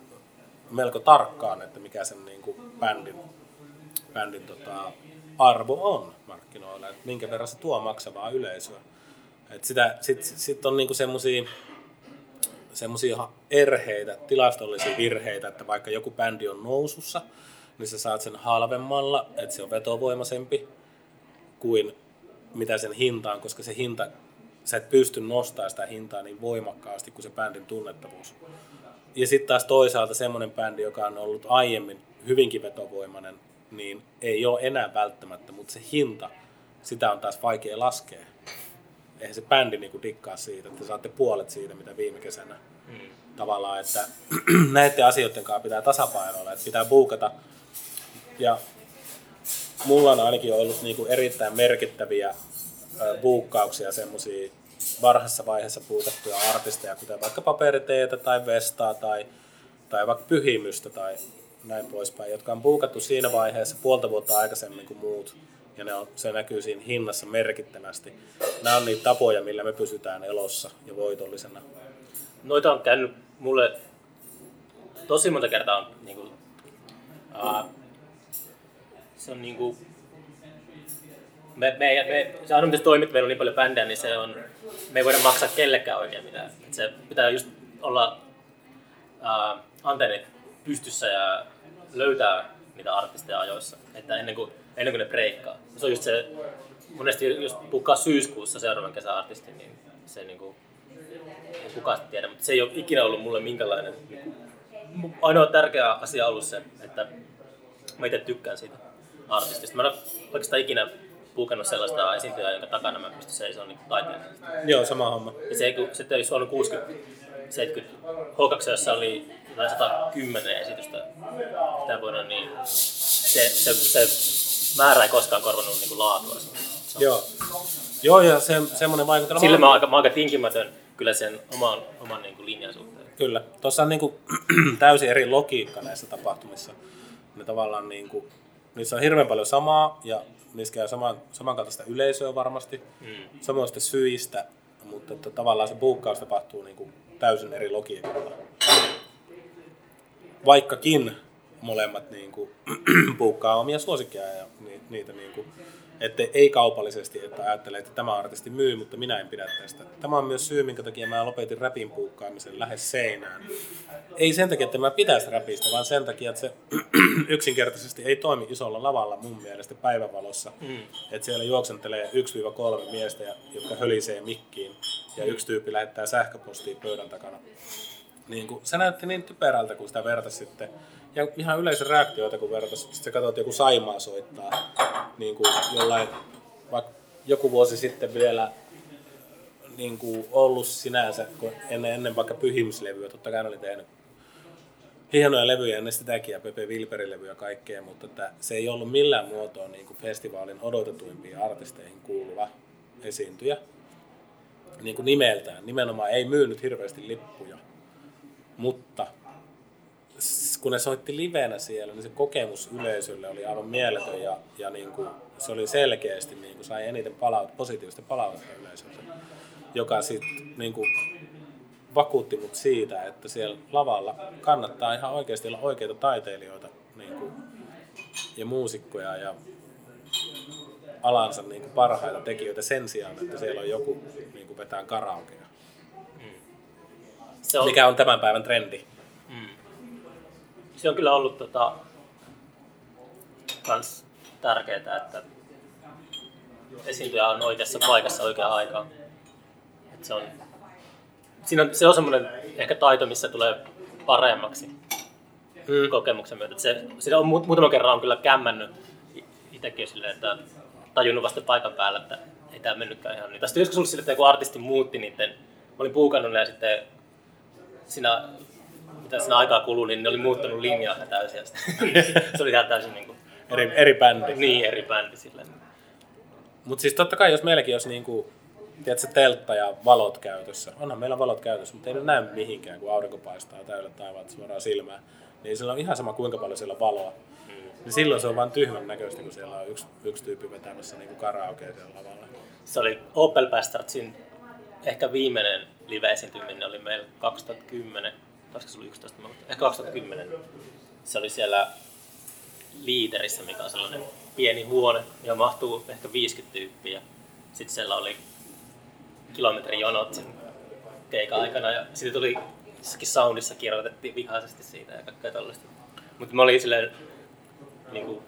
melko tarkkaan, että mikä sen niin kuin, bändin, bändin tota, arvo on markkinoilla, että minkä verran se tuo maksavaa yleisöä. Sitten sit, sit on niinku semmoisia semmoisia erheitä, tilastollisia virheitä, että vaikka joku bändi on nousussa, niin sä saat sen halvemmalla, että se on vetovoimaisempi kuin mitä sen hintaan, koska se hinta, sä et pysty nostamaan sitä hintaa niin voimakkaasti kuin se bändin tunnettavuus. Ja sitten taas toisaalta semmoinen bändi, joka on ollut aiemmin hyvinkin vetovoimainen, niin ei ole enää välttämättä, mutta se hinta, sitä on taas vaikea laskea. Eihän se bändi niinku dikkaa siitä, että saatte puolet siitä, mitä viime kesänä. Hmm. Tavallaan, että näiden asioiden kanssa pitää tasapainoilla, että pitää buukata. Ja mulla on ainakin ollut niinku erittäin merkittäviä buukkauksia semmoisia varhaisessa vaiheessa puutattuja artisteja, kuten vaikka Paperiteetä tai Vestaa tai, tai vaikka Pyhimystä tai näin poispäin, jotka on buukattu siinä vaiheessa puolta vuotta aikaisemmin kuin muut. Ja ne on, se näkyy siinä hinnassa merkittävästi. Nämä on niitä tapoja, millä me pysytään elossa ja voitollisena. Noita on käynyt mulle tosi monta kertaa. Niin kuin, uh, se on niin kuin, me, me, me, se on miten toimit, meillä on niin paljon bändejä, niin se on, me ei voida maksaa kellekään oikein mitään. Et se pitää just olla uh, antennit pystyssä ja löytää niitä artisteja ajoissa, että ennen kuin, ennen kuin ne breikkaa. Se on just se, monesti jos pukkaa syyskuussa seuraavan kesän artistin, niin se niin kuin, ei kukaan tiedä, mutta se ei ole ikinä ollut mulle minkälainen. Niin ainoa tärkeä asia on ollut se, että mä itse tykkään siitä artistista. Mä en ole oikeastaan ikinä puukannut sellaista esiintyjää, jonka takana mä pystyn seisomaan niin taiteilijasta. Joo, sama homma. Ja se, sitten olisi ollut 60, 70, H2 jossa oli jotain 110 esitystä tänä vuonna, niin se, se, se määrä ei koskaan korvannut niin kuin laatua. Joo. Joo, ja se, semmoinen vaikutelma... Sillä mä oon aika, mä oon aika tinkimätön kyllä sen oman, oman niin kuin linjan suhteen. Kyllä. Tuossa on niin kuin, täysin eri logiikka näissä tapahtumissa. Ne tavallaan niin kuin, niissä on hirveän paljon samaa ja niissä käy saman, samankaltaista yleisöä varmasti, mm. samoista syistä, mutta että tavallaan se buukkaus tapahtuu niin kuin täysin eri logiikalla. Vaikkakin molemmat niin kuin, buukkaa omia suosikkeja ja niitä niin kuin, että ei kaupallisesti, että ajattelee, että tämä artisti myy, mutta minä en pidä tästä. Tämä on myös syy, minkä takia mä lopetin räpin puukkaamisen lähes seinään. Ei sen takia, että mä pitäisi räpistä, vaan sen takia, että se yksinkertaisesti ei toimi isolla lavalla mun mielestä päivävalossa. Mm. Että siellä juoksentelee 1-3 miestä, jotka hölisee mikkiin, ja yksi tyyppi lähettää sähköpostia pöydän takana. Niin kuin, se näytti niin typerältä, kun sitä vertasi sitten ja ihan yleisen reaktioita, kun vertaisi, sitten sä katsot joku Saimaa soittaa, niin kuin jollain, vaikka joku vuosi sitten vielä niin kuin ollut sinänsä, kun ennen, ennen vaikka pyhimyslevyä, totta kai oli tehnyt hienoja levyjä ennen sitäkin ja Pepe Wilperin levyjä kaikkea, mutta että se ei ollut millään muotoa niin kuin festivaalin odotetuimpiin artisteihin kuuluva esiintyjä. Niin kuin nimeltään. Nimenomaan ei myynyt hirveästi lippuja, mutta kun ne soitti livenä siellä, niin se kokemus yleisölle oli aivan mieletön ja, ja niin kuin, se oli selkeästi niin kuin sai eniten palaut, positiivista palautetta yleisöltä, joka sitten niin kuin, vakuutti mut siitä, että siellä lavalla kannattaa ihan oikeasti olla oikeita taiteilijoita niin kuin, ja muusikkoja ja alansa niin kuin parhaita tekijöitä sen sijaan, että siellä on joku niin kuin vetää karaokea. Mm. Se on... Mikä on tämän päivän trendi se on kyllä ollut tota, kans tärkeää, että esiintyjä on oikeassa paikassa oikeaan aikaan. Et se on, siinä on, se on semmoinen ehkä taito, missä tulee paremmaksi mm. kokemuksen myötä. Et se, siinä on muutama kerran on kyllä kämmännyt itsekin silleen, että tajunnut vasta paikan päällä, että ei tämä mennytkään ihan niin. Tästä joskus ollut sille, että joku artisti muutti niiden, mä olin puukannut ne ja sitten siinä mitä siinä aikaa kuluu, niin ne oli muuttanut linjaa täysin. se oli ihan täysin niin kuin, eri, eri bändi. Niin, eri bändi silleen. Mutta siis totta kai, jos meilläkin olisi niin kuin, tiedätkö, teltta ja valot käytössä, onhan meillä valot käytössä, mutta ei ne näy mihinkään, kun aurinko paistaa täydellä taivaalta suoraan silmään. Niin sillä on ihan sama, kuinka paljon siellä on valoa. Mm. Niin silloin se on vain tyhmän näköistä, kun siellä on yksi, yksi tyyppi vetämässä niin kuin karaokea siellä lavalla. Se oli Opel Bastardsin ehkä viimeinen live-esiintyminen oli meillä 2010 olisiko se ollut 11, ehkä 2010. Se oli siellä liiterissä, mikä on sellainen pieni huone, ja mahtuu ehkä 50 tyyppiä. Sitten siellä oli kilometrin jonot sen keikan aikana, ja sitten tuli jossakin soundissa kirjoitettiin vihaisesti siitä ja kaikkea tällaista. Mutta mä olin silleen niin kuin,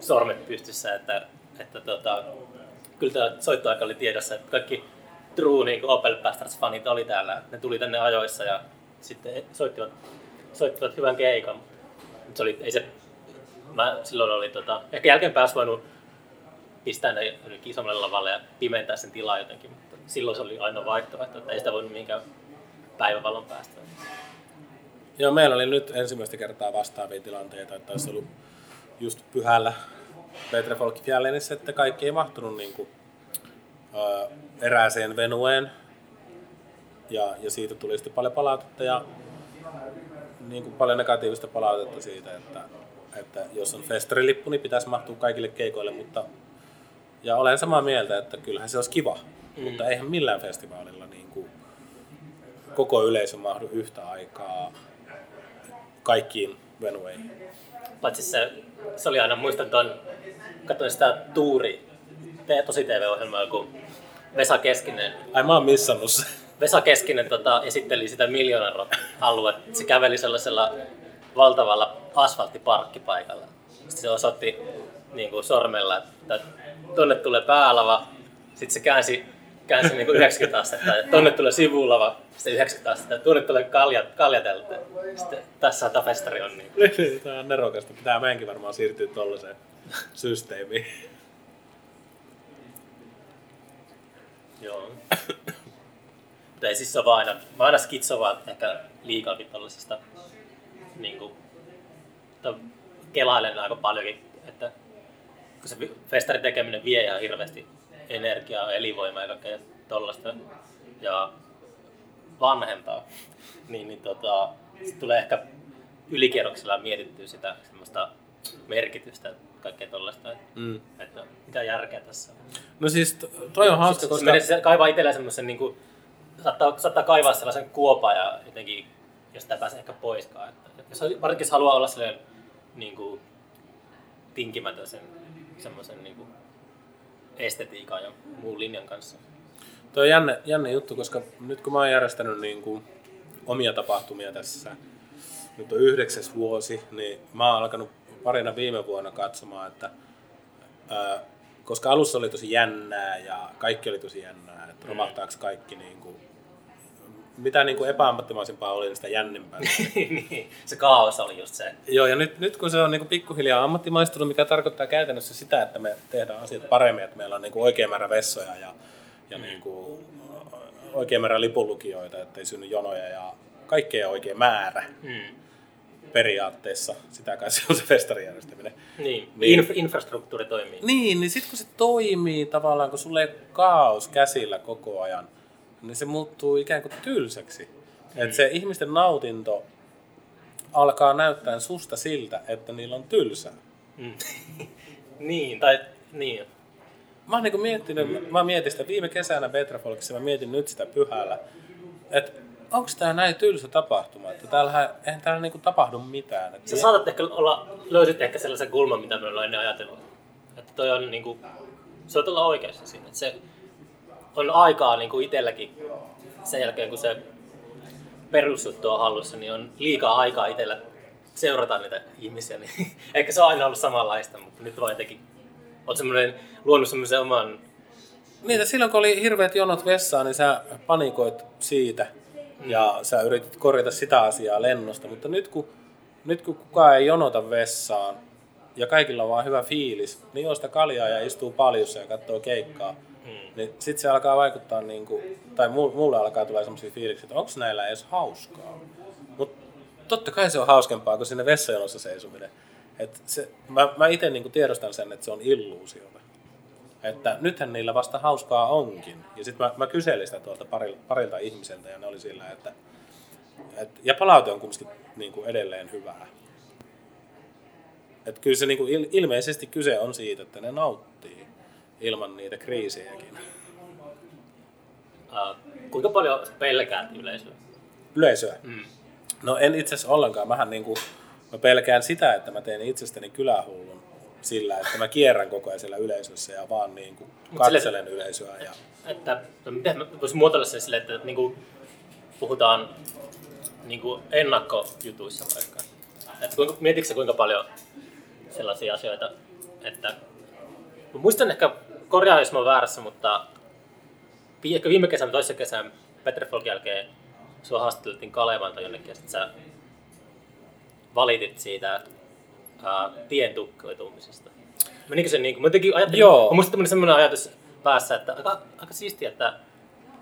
sormet pystyssä, että, että tota, kyllä tämä soittoaika oli tiedossa, että kaikki true niin Opel Bastards-fanit oli täällä. Ne tuli tänne ajoissa ja sitten soittivat, soittivat hyvän keikan. Se oli, ei se, mä silloin oli, tota, ehkä jälkeenpäin olisi voinut pistää ne isommalle lavalle ja pimentää sen tilaa jotenkin, mutta silloin se oli ainoa vaihtoehto, että ei sitä voinut mihinkään päivävalon päästä. Joo, meillä oli nyt ensimmäistä kertaa vastaavia tilanteita, että olisi ollut just pyhällä Petre Folkfjällenissä, että kaikki ei mahtunut niin kuin, ää, erääseen venueen, ja, ja siitä tuli sitten paljon palautetta ja niin kuin paljon negatiivista palautetta siitä, että, että jos on festarilippu, niin pitäisi mahtua kaikille keikoille, mutta ja olen samaa mieltä, että kyllähän se olisi kiva, mm. mutta eihän millään festivaalilla niin kuin koko yleisö mahdu yhtä aikaa kaikkiin venueihin. Paitsi se, se oli aina, muistan tuon, katsoin sitä tuuri, tosi TV-ohjelmaa, kun Vesa Keskinen. Ai mä oon missannut se. Vesa Keskinen tota, esitteli sitä miljoonan aluetta. Se käveli sellaisella valtavalla asfalttiparkkipaikalla. Sitten se osoitti niin kuin sormella, että tonne tulee päälava. Sitten se käänsi, käänsi niin kuin 90 astetta. Tonne tulee sivulava. Sitten 90 astetta. Tuonne tulee kaljat, kaljatelta. Sitten tässä tämä festari on. Niin. Tämä on nerokasta. Pitää meidänkin varmaan siirtyä tuollaiseen systeemiin. Joo. Ei siis se vaan aina, mä aina skitsovaan ehkä liikaakin tollisesta niin kuin, kelailen aika paljonkin, että kun se festarin tekeminen vie ihan hirveästi energiaa, elinvoimaa ja kaikkea tollasta ja vanhentaa, niin, niin tota, sit tulee ehkä ylikierroksella mietittyä sitä semmoista merkitystä kaikkea tollaista, että, Mm. että mitä järkeä tässä on. No siis to- toi on hauska, Koska... kaivaa itselleen semmoisen, niin kuin, saattaa, saattaa kaivaa sellaisen kuopan ja jotenkin, jos sitä pääsee ehkä poiskaan. Että, jos, varsinkin jos haluaa olla sellainen niin kuin, tinkimätön sen semmoisen niin kuin, estetiikan ja muun linjan kanssa. Tuo on jännä, jännä juttu, koska nyt kun mä oon järjestänyt niin kuin omia tapahtumia tässä, nyt on yhdeksäs vuosi, niin mä oon alkanut parina viime vuonna katsomaan, että ää, koska alussa oli tosi jännää ja kaikki oli tosi jännää, että romahtaako kaikki niin kuin, mitä niin kuin epäammattimaisempaa oli, niin sitä jännimpää. niin, se kaos oli just se. Joo, ja nyt, nyt kun se on niin kuin pikkuhiljaa ammattimaistunut, mikä tarkoittaa käytännössä sitä, että me tehdään asiat paremmin, että meillä on niin kuin oikea määrä vessoja ja, ja niin kuin oikea määrä lipunlukijoita, ettei synny jonoja ja kaikkea oikea määrä Mm. periaatteessa. Sitä kai se on se festarin järjestäminen. Niin, Niin. Inf- infrastruktuuri toimii. Niin, niin sitten kun se toimii tavallaan, kun sulle ei kaos käsillä koko ajan, niin se muuttuu ikään kuin tylsäksi. Että se ihmisten nautinto alkaa näyttää susta siltä, että niillä on tylsää. Mm. niin, tai niin. Mä oon niinku miettinyt, mä mietin sitä viime kesänä Betrafolkissa, mä mietin nyt sitä pyhällä, että onko tää näin tylsä tapahtuma, että täällähän, eihän täällä niinku tapahdu mitään. Et Sä saatat ehkä olla, löysit ehkä sellaisen kulman, mitä me ollaan ennen ajatellut. Että toi on niinku, se on olla oikeassa siinä. Että se on aikaa niinku itselläkin sen jälkeen, kun se perusjuttu on hallussa, niin on liikaa aikaa itsellä seurata niitä ihmisiä. Niin ehkä se on aina ollut samanlaista, mutta nyt vaan jotenkin oot semmoinen, luonut semmoisen oman Niin, silloin kun oli hirveät jonot vessaan, niin sä panikoit siitä ja sä yritit korjata sitä asiaa lennosta, mutta nyt kun, nyt kun kukaan ei jonota vessaan ja kaikilla on vaan hyvä fiilis, niin juo sitä kaljaa ja istuu paljussa ja katsoo keikkaa, Mm. Niin sitten se alkaa vaikuttaa, niin kuin, tai mu- mulle alkaa tulla sellaisia fiiliksiä, että onko näillä edes hauskaa. Mutta totta kai se on hauskempaa kuin sinne vessajonossa seisominen. Et se, mä, mä itse niin tiedostan sen, että se on illuusiota. Että nythän niillä vasta hauskaa onkin. Ja sitten mä, mä kyselin sitä tuolta parilta, parilta ihmiseltä ja ne oli sillä, että et, ja palaute on kumminkin niin kuin edelleen hyvää. Et kyllä se niin kuin il, ilmeisesti kyse on siitä, että ne nauttii ilman niitä kriisejäkin. Uh, kuinka paljon pelkäät yleisöä? Yleisöä. Mm. No en itse asiassa ollenkaan. Mähän niin kuin, mä pelkään sitä, että mä teen itsestäni kylähullun sillä, että mä kierrän koko ajan siellä yleisössä ja vaan niin kuin Mut sille- katselen yleisöä. Ja... Että, no miten mä voisin muotoilla sen silleen, että niinku, puhutaan niinku ennakkojutuissa vaikka. Että kuinka, mietitkö sä kuinka paljon sellaisia asioita, että mä muistan ehkä, korjaa jos mä oon väärässä, mutta viime kesän, toisessa kesän Petrifolkin jälkeen sua haastateltiin Kalevan tai jonnekin ja sit sä valitit siitä ää, tien tukkeutumisesta. Menikö se niin kuin, mä jotenkin ajattelin, Joo. muistan tämmöinen semmoinen ajatus päässä, että aika, aika siistiä, että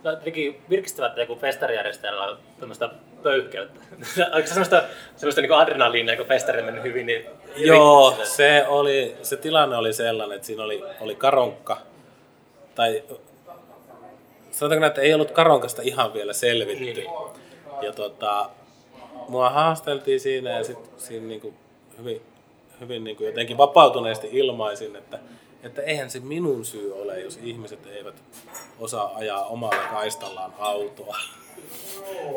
no, jotenkin virkistävät, että joku festarijärjestäjällä on tämmöistä pöyhkeyttä. Aika semmoista, semmoista niin adrenaliinia, kun festari on mennyt hyvin, niin Joo, se, oli, se tilanne oli sellainen, että siinä oli, oli karonkka. Tai sanotaanko näin, että ei ollut karonkasta ihan vielä selvitty. Niin. Ja tota, mua haasteltiin siinä ja sit siinä niinku hyvin, hyvin niinku jotenkin vapautuneesti ilmaisin, että, että eihän se minun syy ole, jos ihmiset eivät osaa ajaa omalla kaistallaan autoa.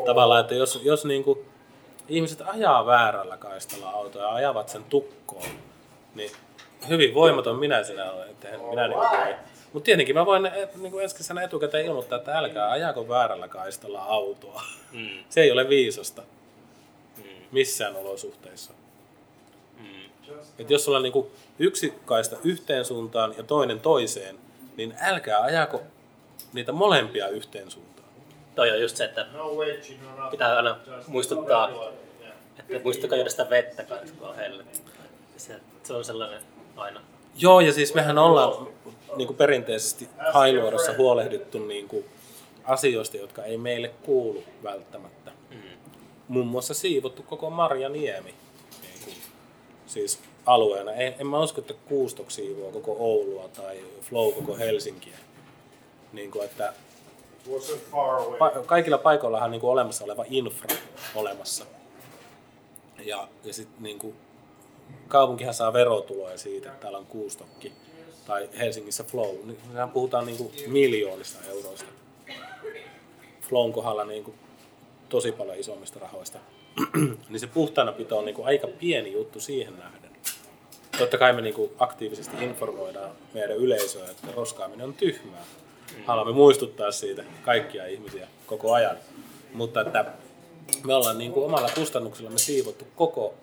Tavallaan, että jos, jos niinku ihmiset ajaa väärällä kaistalla autoa ja ajavat sen tukkoon, niin hyvin voimaton minä sinä olen, että minä niinku voi. Mutta tietenkin mä voin et, niinku ensi kesänä etukäteen ilmoittaa, että älkää ajako väärällä kaistalla autoa. Mm, Se ei ole viisasta mm, missään olosuhteissa. mm. Et jos sulla on niinku yksi kaista yhteen suuntaan ja toinen toiseen, niin älkää ajako niitä molempia yhteen suuntaan. Toi on just se, että pitää aina muistuttaa, että muistakaa juoda sitä vettä kanssa, kun on helle. Se, se on sellainen aina. Joo, ja siis mehän ollaan niin kuin perinteisesti Hailuodossa huolehdittu niin kuin asioista, jotka ei meille kuulu välttämättä. Mm. Muun muassa siivottu koko Marjaniemi. Niin kuin, siis alueena. En, en mä usko, että Kuustok siivoo koko Oulua tai Flow koko Helsinkiä. Niin kuin, että. Pa- kaikilla paikoillahan on niin kuin olemassa oleva infra olemassa. Ja, ja sitten niin kuin, kaupunkihan saa verotuloja siitä, että täällä on Kuustokki tai Helsingissä Flow. Niin puhutaan niin kuin miljoonista euroista. Flown kohdalla niin kuin tosi paljon isommista rahoista. niin se puhtaanapito on niin kuin aika pieni juttu siihen nähden. Totta kai me niin kuin aktiivisesti informoidaan meidän yleisöä, että roskaaminen on tyhmää. Haluamme muistuttaa siitä kaikkia ihmisiä koko ajan. Mutta että me ollaan niin kuin omalla kustannuksella me siivottu koko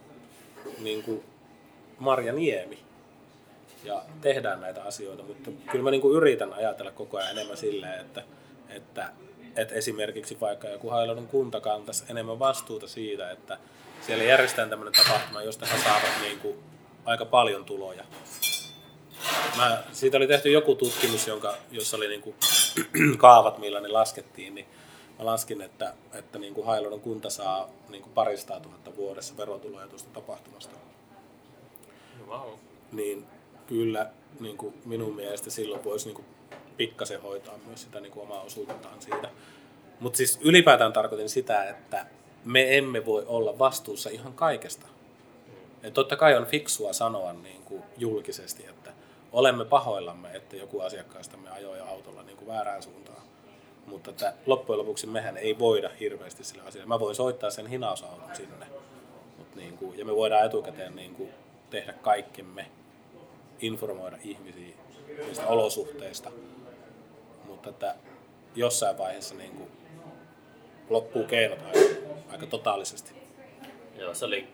niin kuin Marja Niemi ja tehdään näitä asioita, mutta kyllä mä niin kuin yritän ajatella koko ajan enemmän silleen, että, että, että esimerkiksi vaikka joku Hailuodon kunta kantaisi enemmän vastuuta siitä, että siellä järjestetään tämmöinen tapahtuma, josta he saavat niin kuin aika paljon tuloja. Mä, siitä oli tehty joku tutkimus, jonka, jossa oli niin kuin kaavat, millä ne laskettiin, niin mä laskin, että, että niin kuin Hailuodon kunta saa niin kuin paristaa tuhatta vuodessa verotuloja tuosta tapahtumasta Wow. niin kyllä niin kuin minun mielestä silloin voisi niin kuin pikkasen hoitaa myös sitä niin kuin omaa osuuttaan siitä. Mutta siis ylipäätään tarkoitin sitä, että me emme voi olla vastuussa ihan kaikesta. Et totta kai on fiksua sanoa niin kuin julkisesti, että olemme pahoillamme, että joku asiakkaistamme ajoi autolla niin kuin väärään suuntaan. Mutta että loppujen lopuksi mehän ei voida hirveästi sillä asialla. Mä voin soittaa sen hinausauton sinne. Mut niin kuin, ja me voidaan etukäteen niin kuin tehdä kaikkemme, informoida ihmisiä niistä olosuhteista. Mutta että jossain vaiheessa niin kuin loppuu keinot aika, aika totaalisesti. Joo, se oli,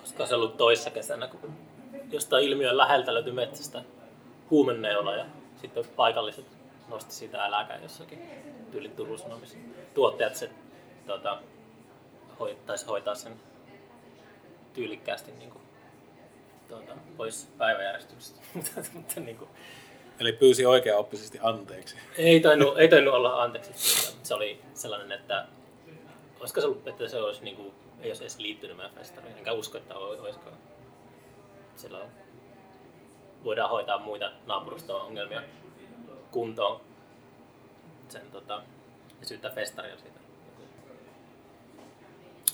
koska se ollut toissa kesänä, kun jostain ilmiön läheltä löytyi metsästä huumenneula ja sitten paikalliset nosti siitä äläkään jossakin tyyli Turun Sanomissa. Tuottajat se tota, hoi, taisi hoitaa sen tyylikkäästi niin kuin, tuota, pois päiväjärjestyksestä. Mutta- niin kuin, Eli pyysi oikeaoppisesti anteeksi. ei tainnut, ei tainnut olla anteeksi se oli sellainen, että olisiko se ollut, että se olisi niin kuin, ei olisi edes liittynyt meidän festariin, enkä usko, että ol- olisiko. Sillä voidaan hoitaa muita naapuruston ongelmia kuntoon sen tota, ja syyttää festaria siitä.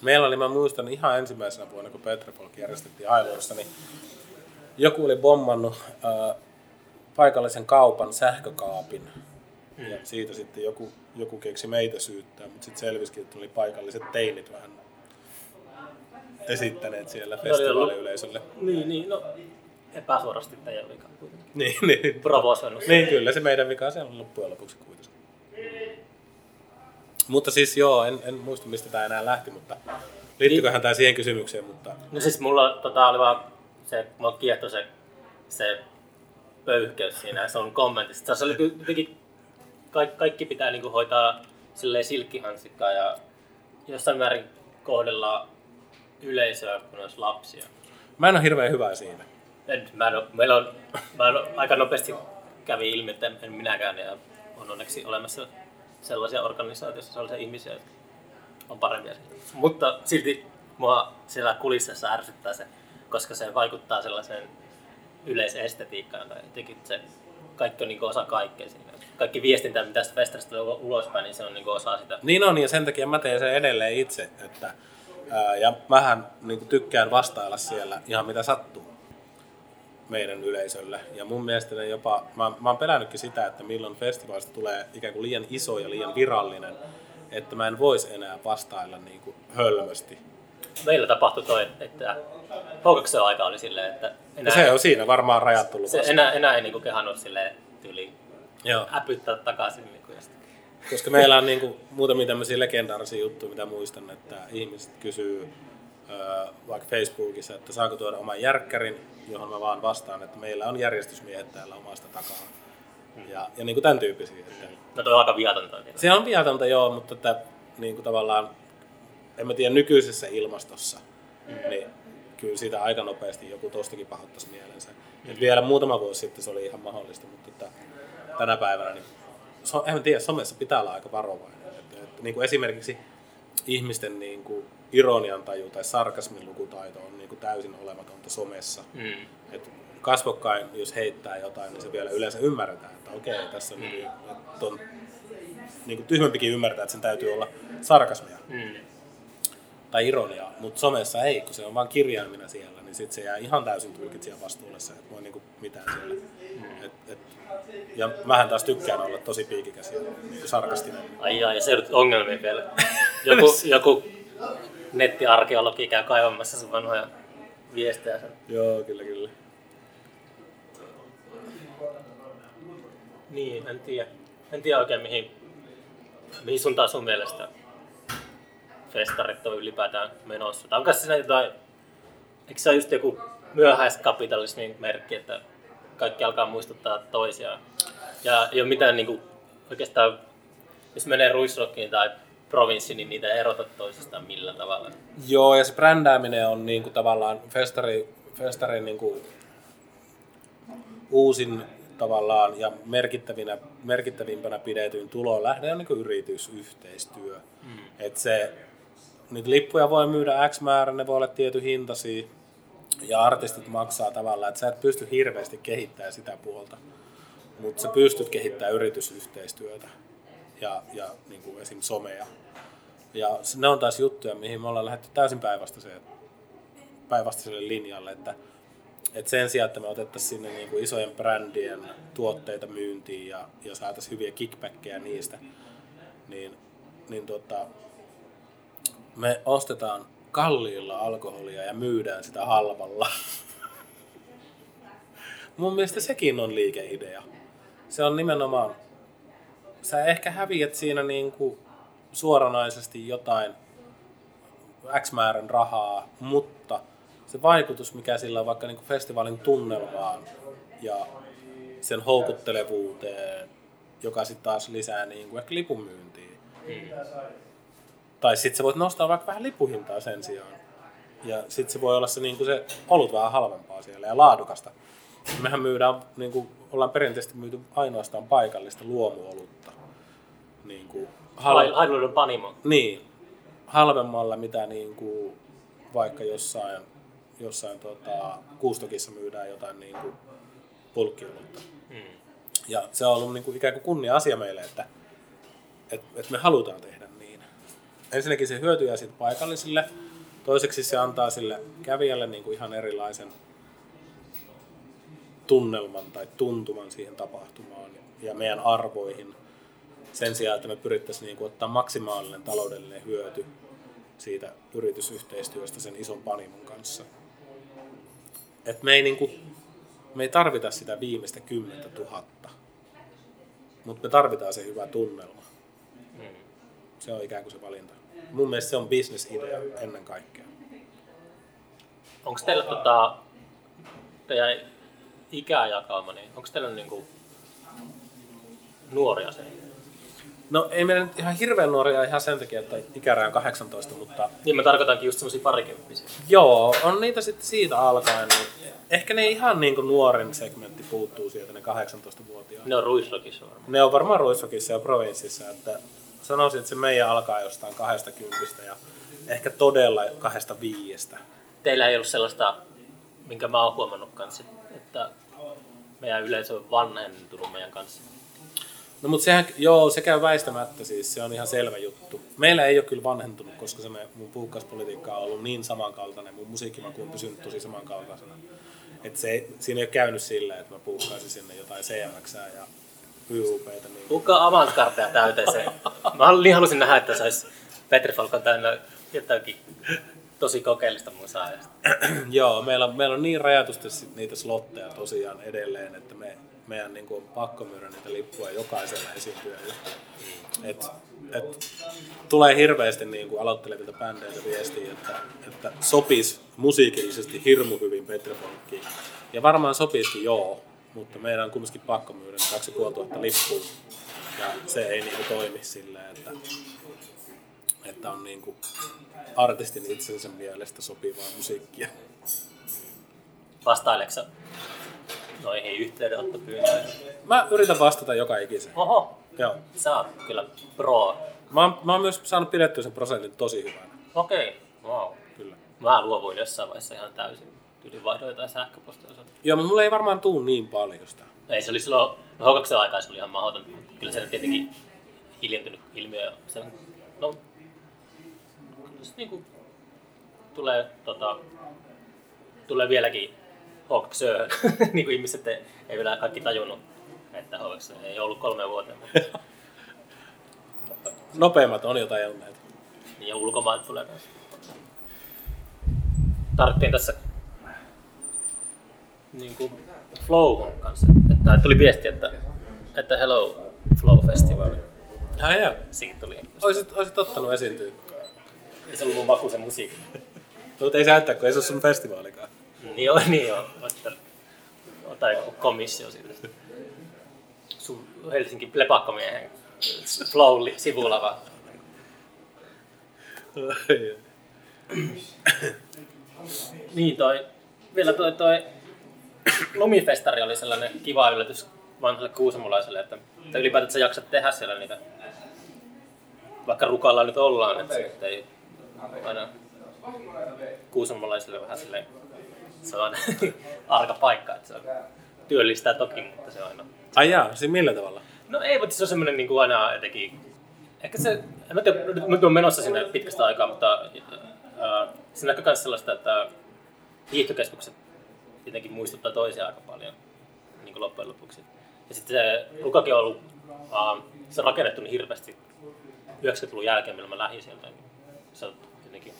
Meillä oli, mä muistan ihan ensimmäisenä vuonna, kun Petrepolk järjestettiin Hailuodossa, niin joku oli bommannut ää, paikallisen kaupan sähkökaapin. Ja siitä sitten joku, joku keksi meitä syyttää, mutta sitten selvisikin, että oli paikalliset teinit vähän esittäneet siellä festivaaliyleisölle. Niin, niin, no epäsuorasti teidän vika kuitenkin. Niin, niin. Provosoinut. Niin, kyllä se meidän vika se on loppujen lopuksi kuitenkin. Mutta siis joo, en, en muista mistä tämä enää lähti, mutta liittyyköhän tämä siihen kysymykseen, mutta No siis mulla tota, oli vaan se, mua kiehtoi se, se pöyhkeys siinä, se on kommentissa. Se oli jotenkin, kaikki, kaikki pitää niinku hoitaa silleen silkkihansikkaa ja jossain määrin kohdella yleisöä, kun olisi lapsia. mä en ole hirveän hyvä siinä. En, mä en, oo- meillä on, mä en, oo- aika nopeasti kävi ilmi, että en minäkään ja on onneksi olemassa sellaisia organisaatioissa, sellaisia ihmisiä, jotka on parempia. Mutta silti mua siellä kulississa ärsyttää se, koska se vaikuttaa sellaiseen yleisestetiikkaan tai jotenkin se kaikki on niin osa kaikkea siinä. Kaikki viestintä, mitä tästä festarista tulee ulospäin, niin se on niin osa sitä. Niin on, ja sen takia mä teen sen edelleen itse. Että, ja mähän niin tykkään vastailla siellä ihan mitä sattuu meidän yleisölle. Ja mun mielestä ne jopa, mä, mä oon pelännytkin sitä, että milloin festivaalista tulee ikään kuin liian iso ja liian virallinen, että mä en voisi enää vastailla niin kuin hölmösti. Meillä tapahtui toi, että Houkaksen aika oli silleen, että Ja enää, se on siinä varmaan rajat tullut se enää, enää ei niin kehannut silleen tyyliin Joo. äpyttää takaisin. Niin kuin, ja Koska meillä on niinku muutamia tämmöisiä legendaarisia juttuja, mitä muistan, että ihmiset kysyy vaikka Facebookissa, että saako tuoda oman järkkärin, johon mä vaan vastaan, että meillä on järjestysmiehet täällä omasta takaa. Ja, ja niin kuin tämän tyyppisiä. Että No toi on aika viatonta. se on viatonta joo, mutta että, niin kuin tavallaan, en mä tiedä nykyisessä ilmastossa, niin kyllä siitä aika nopeasti joku tostakin pahoittaisi mielensä. Et vielä muutama vuosi sitten se oli ihan mahdollista, mutta että tänä päivänä, niin so, en tiedä, somessa pitää olla aika varovainen. Että, että, niin kuin esimerkiksi ihmisten niin kuin ironian taju tai sarkasmin lukutaito on niin kuin täysin olematonta somessa. Mm. Et kasvokkain, jos heittää jotain, niin se vielä yleensä ymmärretään, että okei, tässä on, niin, että on niin kuin tyhmempikin ymmärtää, että sen täytyy olla sarkasmia Mm. Tai ironiaa, mutta somessa ei, kun se on vain kirjaimina siellä, niin sitten se jää ihan täysin tulkitsijan vastuulle se, että voi niinku mitään siellä. Et, et, ja mähän taas tykkään olla tosi piikikäs ja niinku sarkastinen. Ai ai, ja se joudut ongelmiin vielä. Joku, joku nettiarkeologi käy kaivamassa sun vanhoja viestejä. Sen. Joo, kyllä, kyllä. Niin, en tiedä. En tiedä oikein mihin, mihin suuntaan sun mielestä festarit on ylipäätään menossa. Tai onko siinä jotain, eikö se ole just joku myöhäiskapitalismin merkki, että kaikki alkaa muistuttaa toisiaan. Ja ei ole mitään niin kuin, oikeastaan, jos menee ruisrockiin tai provinssiin, niin niitä ei erota toisistaan millään tavalla. Joo, ja se brändääminen on niinku tavallaan festari, festarin niinku uusin tavallaan ja merkittävinä, merkittävimpänä pidetyin tulolähde on niinku yritysyhteistyö. Mm. Et se, niitä lippuja voi myydä X määrä, ne voi olla tietyn hintaisia ja artistit maksaa tavallaan, että sä et pysty hirveästi kehittämään sitä puolta, mutta sä pystyt kehittämään yritysyhteistyötä ja, ja niin kuin esim. somea. Ja ne on taas juttuja, mihin me ollaan lähdetty täysin päinvastaiselle linjalle, että, että sen sijaan, että me otettaisiin sinne niin kuin isojen brändien tuotteita myyntiin ja, ja saataisiin hyviä kickbackkejä niistä, niin, niin tota, me ostetaan kalliilla alkoholia ja myydään sitä halvalla. Mun mielestä sekin on liikeidea. Se on nimenomaan, sä ehkä häviät siinä niinku suoranaisesti jotain X määrän rahaa, mutta se vaikutus, mikä sillä on vaikka niinku festivaalin tunnelmaan ja sen houkuttelevuuteen, joka sitten taas lisää niinku ehkä lipunmyyntiä. Tai sitten sä voit nostaa vaikka vähän lipuhintaa sen sijaan. Ja sitten se voi olla se, niinku se olut vähän halvempaa siellä ja laadukasta. Mehän myydään, niinku, ollaan perinteisesti myyty ainoastaan paikallista luomuolutta. Niinku, hal- Hailuudun panimo. niin, halvemmalla mitä niinku, vaikka jossain, jossain tota, kuustokissa myydään jotain niinku, pulkkiolutta. Mm. Ja se on ollut niinku ikään kuin kunnia asia meille, että et, et me halutaan tehdä niin. Ensinnäkin se hyötyjä siitä paikallisille, toiseksi se antaa sille kävijälle niinku ihan erilaisen tunnelman tai tuntuman siihen tapahtumaan ja meidän arvoihin sen sijaan, että me pyrittäisiin niinku ottaa maksimaalinen taloudellinen hyöty siitä yritysyhteistyöstä sen ison panimon kanssa. Et me ei, niinku, me ei tarvita sitä viimeistä kymmentä tuhatta, mutta me tarvitaan se hyvä tunnelma. Mm. Se on ikään kuin se valinta. Mun mielestä se on bisnesidea ennen kaikkea. Onko teillä tota, teidän ikäjakauma, niin onko teillä niinku nuoria se? No ei meillä nyt ihan hirveän nuoria ihan sen takia, että ikäraja on 18, mutta Niin mä tarkoitankin just semmosia parikymppisiä. joo, on niitä sitten siitä alkaen. Niin ehkä ne ihan niin kuin nuorin segmentti puuttuu sieltä, ne 18-vuotiaat. Ne on ruisrokissa varmaan. Ne on varmaan Ruissokissa ja provinssissa, että sanoisin, että se meidän alkaa jostain 20 ja ehkä todella kahdesta viiestä. Teillä ei ollut sellaista, minkä mä oon huomannut kanssa, että meidän yleisö on vanhentunut meidän kanssa. No mutta sehän, joo, se käy väistämättä siis, se on ihan selvä juttu. Meillä ei ole kyllä vanhentunut, koska se me, mun puukkauspolitiikka on ollut niin samankaltainen, mun musiikkimaku on pysynyt tosi samankaltaisena. Että se, siinä ei ole käynyt silleen, että mä puukkaisin sinne jotain CMX ja YUPtä. Niin. Kuka avantgardeja täyteeseen? Mä hal- niin halusin nähdä, että se olisi Petri Falcon täynnä jotakin tosi kokeellista musaa. Joo, meillä on, meillä on niin rajatusti sit niitä slotteja tosiaan edelleen, että me, meidän niin kuin, on pakko myydä niitä lippuja jokaisella esiintyjällä. Et, et, tulee hirveästi niin kuin aloittelevilta bändeiltä viestiä, että, että sopisi musiikillisesti hirmu hyvin Petri Folkkiin. Ja varmaan sopisikin joo, mutta meidän on kumminkin pakko myydä ne 2500 lippua. Ja se ei niin kuin, toimi silleen, että, että on niin kuin, artistin itsensä mielestä sopivaa musiikkia. Vastaileksä noihin yhteydenottopyyntöihin? Mä yritän vastata joka ikiseen. Oho, Joo. sä oot kyllä pro. Mä oon, mä oon myös saanut pidettyä sen prosentin tosi hyvänä. Okei, wow. Kyllä. Mä luovuin jossain vaiheessa ihan täysin. Yli vaihdoin jotain sähköpostia. Joo, mutta mulla ei varmaan tuu niin paljon sitä. Ei, se oli silloin, no H2 aikaa se oli ihan mahdoton. Kyllä se tietenkin hiljentynyt ilmiö. Se, no, kyllä se niinku tulee, tota, tulee vieläkin H2 niin kuin ihmiset ei, ei vielä kaikki tajunnut, että H2 ei ollut kolme vuoteen, mutta Nopeimmat on jo tajunneet. niin ja ulkomailta tulee kanssa. Tarvittiin tässä niin kuin Flow kanssa, että tuli viesti, että, että Hello Flow Festival. Ai joo. Siitä tuli. Oisit, oisit ottanut esiintyä. Ei se ollut mun maku se musiikki. Mutta ei säyttää, kun ei se ole sun festivaalikaan. Niin joo, niin joo. Ota, ota joku komissio siitä. Sun Helsinki lepakkomiehen Flow-sivulla vaan. Niin toi, vielä toi, toi lumifestari oli sellainen kiva yllätys vanhalle kuusamolaiselle, että, että ylipäätään sä jaksat tehdä siellä niitä, vaikka rukalla nyt ollaan, että se nyt ei aina kuusamolaisille vähän silleen, se on arka paikka, että se on, työllistää toki, mutta se on aina Ai jaa, siis millä tavalla? No ei, mutta se on semmoinen niin kuin aina jotenkin... Ehkä se, en tiedä, nyt nyt on menossa sinne pitkästä aikaa, mutta äh, se näkyy myös sellaista, että hiihtokeskukset jotenkin muistuttaa toisia aika paljon niin kuin loppujen lopuksi. Ja sitten se Lukakin on ollut, äh, se on rakennettu niin hirveästi 90-luvun jälkeen, milloin mä lähdin sieltä. Niin se on jotenkin,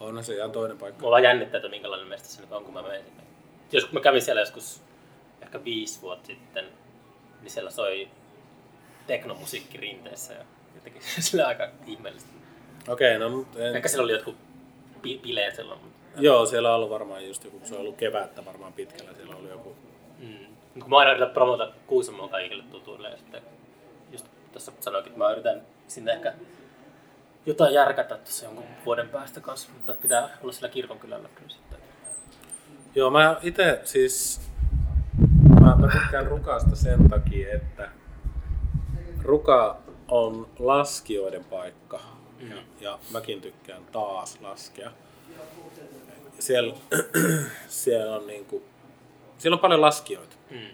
On se ihan toinen paikka. mulla jännittää, että minkälainen meistä se nyt on, kun mä menen sinne. Jos mä kävin siellä joskus ehkä viisi vuotta sitten, niin siellä soi teknomusiikki rinteessä ja jotenkin sillä aika ihmeellistä. Okei, no mut en... Ehkä siellä oli jotkut bileet silloin. mutta- Joo, siellä on ollut varmaan just joku, se on ollut kevättä varmaan pitkällä, siellä oli joku. Mm. Kun mä aina yritän promota Kuusamoa kaikille tutuille ja sitten just tässä sanoinkin, että mä yritän sinne ehkä jotain järkätä tuossa jonkun vuoden päästä kanssa, mutta pitää olla sillä kirkonkylällä kyllä sitten. Joo, mä itse siis, mä, mä tykkään Rukasta sen takia, että Ruka on laskijoiden paikka. Ja, ja mäkin tykkään taas laskea. Siellä, siellä on niinku, siellä on paljon laskijoita. Mm.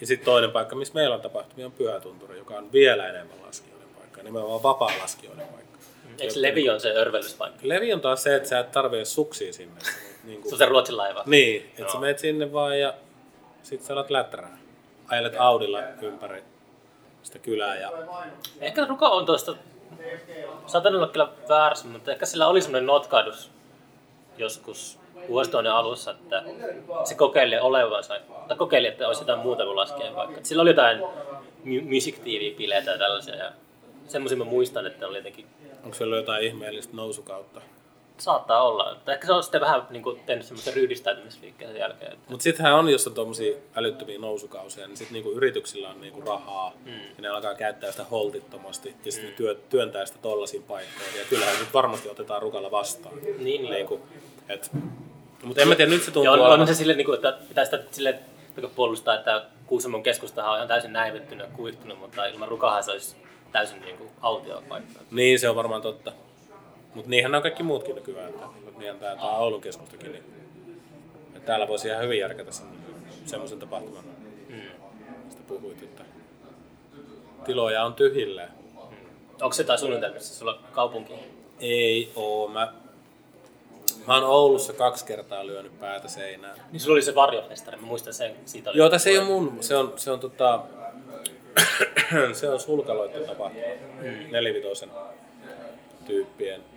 Ja sitten toinen paikka, missä meillä on tapahtumia, on Pyhätunturi, joka on vielä enemmän laskijoiden paikka. Nimenomaan vapaa laskijoiden paikka. Eikö Levi on se örvellyspaikka? Levi on taas se, että sä et tarvitse suksia sinne. Niin Se on se Ruotsin laiva. Niin, että Joo. sä menet sinne vaan ja sit sä alat läträä. Ajelet Audilla ympäri sitä kylää ja Ehkä Ruka on tuosta, saatan olla kyllä väärässä, mutta ehkä sillä oli semmoinen notkahdus joskus vuosituhannen alussa, että se kokeili olevansa, tai kokeili, että olisi jotain muuta kuin laskea vaikka. Sillä oli jotain mu- music TV-bileitä ja tällaisia, ja semmoisia mä muistan, että oli jotenkin, onko siellä jotain ihmeellistä nousukautta. Saattaa olla, että ehkä se on sitten vähän niin kuin tehnyt semmoisen ryhdistäytymisliikkeen sen jälkeen. Että, Mutta sittenhän on, jos on tuommoisia älyttömiä nousukausia, niin sitten niinku yrityksillä on niinku rahaa Mm. ja ne alkaa käyttää sitä holtittomasti ja sitten työ, työntää sitä tollasiin paikkoihin. Ja kyllähän nyt varmasti otetaan Rukalla vastaan. niin, niin. Niinku, et, mutta en mä tiedä, nyt se tuntuu Ja on, on se silleen, niin kuin, että pitää sitä sille puolustaa, että Kuusamon keskustahan on ihan täysin näivettynyt ja kuihtunut, mutta ilman rukahan se olisi täysin niin kuin autio paikka. Niin, se on varmaan totta. Mutta niinhän on kaikki muutkin nykyään. Että, niinhän tämä, tämä Oulun keskustakin. Niin, että täällä voisi ihan hyvin järkätä sen, semmoisen tapahtuman. Mm. Sitä puhuit, että tiloja on tyhjillään. Onko se jotain suunnitelmissa sulla kaupunki? Ei oo. Mä, mä oon Oulussa kaksi kertaa lyönyt päätä seinään. Niin sulla oli se varjofestari, mä muistan sen. Siitä oli Joo, tässä ei ole mun. Se on, se on, tota, se on sulkaloiden tapahtuma. Nelivitosen tyyppien.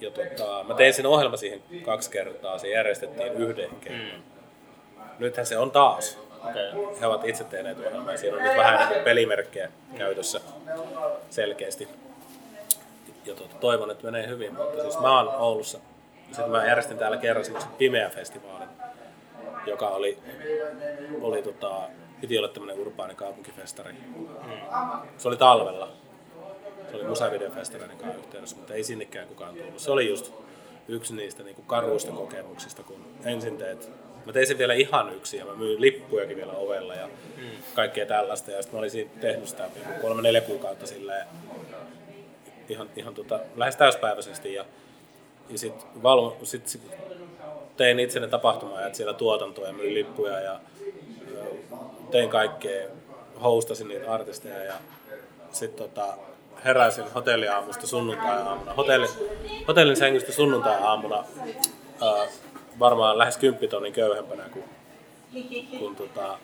Ja tota, mä tein sen ohjelma siihen kaksi kertaa. Se järjestettiin yhden kerran. Nythän se on taas. Okay. He ovat itse tehneet ohjelmaa. ja Siinä on nyt vähän pelimerkkejä käytössä selkeästi. Ja tota, toivon, että menee hyvin. Mutta siis mä oon Oulussa. Sitten mä järjestin täällä kerran semmoisen pimeä festivaalin, joka oli, oli tota, piti olla tämmöinen urbaani kaupunkifestari. Se oli talvella. Se oli musavideofestareiden kanssa yhteydessä, mutta ei sinnekään kukaan tullut. Se oli just yksi niistä niin kuin karuista kokemuksista, kun ensin teet Mä tein sen vielä ihan yksin ja mä myin lippujakin vielä ovella ja Mm. kaikkea tällaista. Ja sitten mä olisin tehnyt sitä niinku kolme neljä kuukautta silleen ihan, ihan tota, lähes täyspäiväisesti. Ja, ja sitten sit, sit tein itsenne tapahtumaa ja siellä tuotantoa ja myin lippuja ja tein kaikkea, hostasin niitä artisteja ja sitten tota, heräsin hotelliaamusta sunnuntai-aamuna, hotelli, hotellin sängystä sunnuntai-aamuna ää, varmaan lähes 10 tonnin köyhempänä kuin, kuin tota,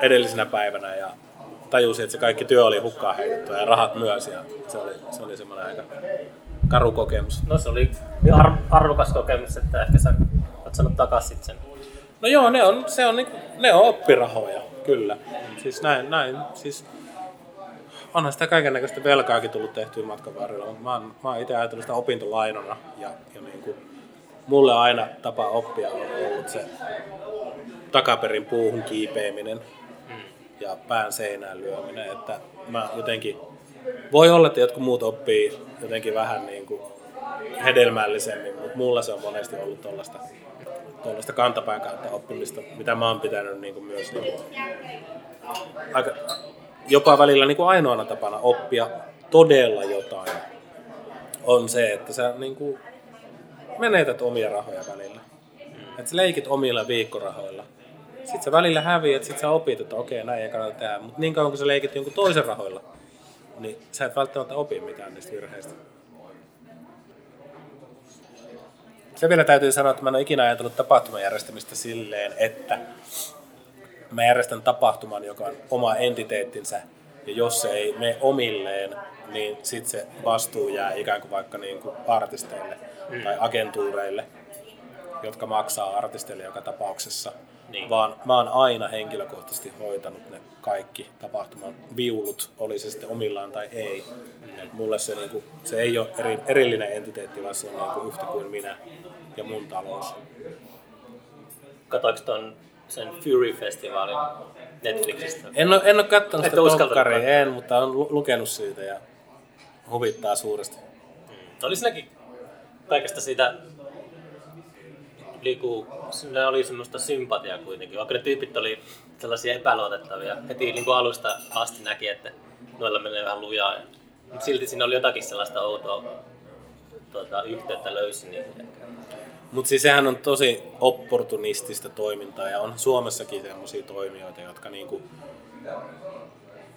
edellisenä päivänä ja tajusin, että se kaikki työ oli hukkaan heitetty ja rahat myös ja se oli, se oli semmoinen aika karu kokemus. No se oli ar- arvokas kokemus, että ehkä sä oot saanut takaisin sen. No joo, ne on, se on, niinku, ne on oppirahoja, kyllä. Siis näin, näin, siis onhan sitä kaiken näköistä velkaakin tullut tehtyä matkan varrella, mutta mä oon, mä oon itse ajatellut sitä opintolainana ja, ja niin kuin, mulle aina tapa oppia on ollut se takaperin puuhun kiipeäminen ja pään seinään lyöminen, että mä jotenkin, voi olla, että jotkut muut oppii jotenkin vähän niin kuin hedelmällisemmin, mutta mulla se on monesti ollut tuollaista tuollaista kantapään kautta oppimista, mitä mä oon pitänyt niin kuin myös niin kuin, aika, jopa välillä niin kuin ainoana tapana oppia todella jotain on se, että sä niin kuin menetät omia rahoja välillä. Että sä leikit omilla viikkorahoilla. Sitten sä välillä häviät, sit sä opit, että okei, näin ei kannata tehdä. Mutta niin kauan kun sä leikit jonkun toisen rahoilla, niin sä et välttämättä opi mitään niistä virheistä. Se vielä täytyy sanoa, että mä en ole ikinä ajatellut tapahtuman järjestämistä silleen, että mä järjestän tapahtuman, joka on oma entiteettinsä, ja jos se ei mene omilleen, niin sitten se vastuu jää ikään kuin vaikka niin kuin artisteille tai agentuureille, jotka maksaa artisteille joka tapauksessa. Niin. Vaan mä oon aina henkilökohtaisesti hoitanut ne kaikki tapahtuman viulut, oli se sitten omillaan tai ei. Et mulle se, niinku, se ei ole eri, erillinen entiteetti, vaan se on niinku yhtä kuin minä ja mun talous. Katoiko ton sen Fury-festivaalin Netflixistä? En ole, en ole katsonut sitä tokkaria, en, mutta olen lu- lukenut siitä ja huvittaa suuresti. Oli siinäkin kaikesta siitä liiku, siinä oli semmoista sympatiaa kuitenkin, vaikka ne tyypit oli sellaisia epäluotettavia. Heti niin kuin alusta asti näki, että noilla menee vähän lujaa. Mutta silti siinä oli jotakin sellaista outoa tuota, yhteyttä löysi niihin. Mutta siis sehän on tosi opportunistista toimintaa ja on Suomessakin sellaisia toimijoita, jotka niinku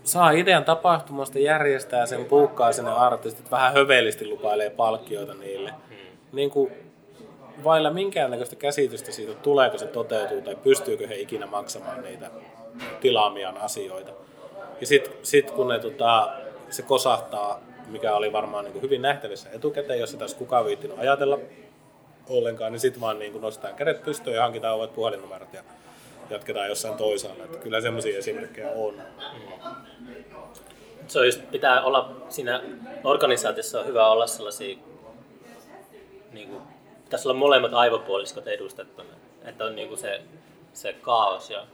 saa idean tapahtumasta, järjestää sen, puukkaa sinne artistit, vähän hövelisti lupailee palkkioita niille. Niinku, vailla minkäännäköistä käsitystä siitä, tuleeko se toteutuu tai pystyykö he ikinä maksamaan niitä tilaamiaan asioita. Ja sitten sit kun ne, tota, se kosahtaa, mikä oli varmaan niin hyvin nähtävissä etukäteen, jos sitä olisi kukaan viittinyt ajatella ollenkaan, niin sitten vaan niin nostetaan kädet pystyyn ja hankitaan ovet puhelinnumerot ja jatketaan jossain toisaalla. Että kyllä semmoisia esimerkkejä on. Se on just, pitää olla siinä organisaatiossa on hyvä olla sellaisia, niin kuin, pitäisi olla molemmat aivopuoliskot edustettuna. Että on niin kuin se, se kaos ja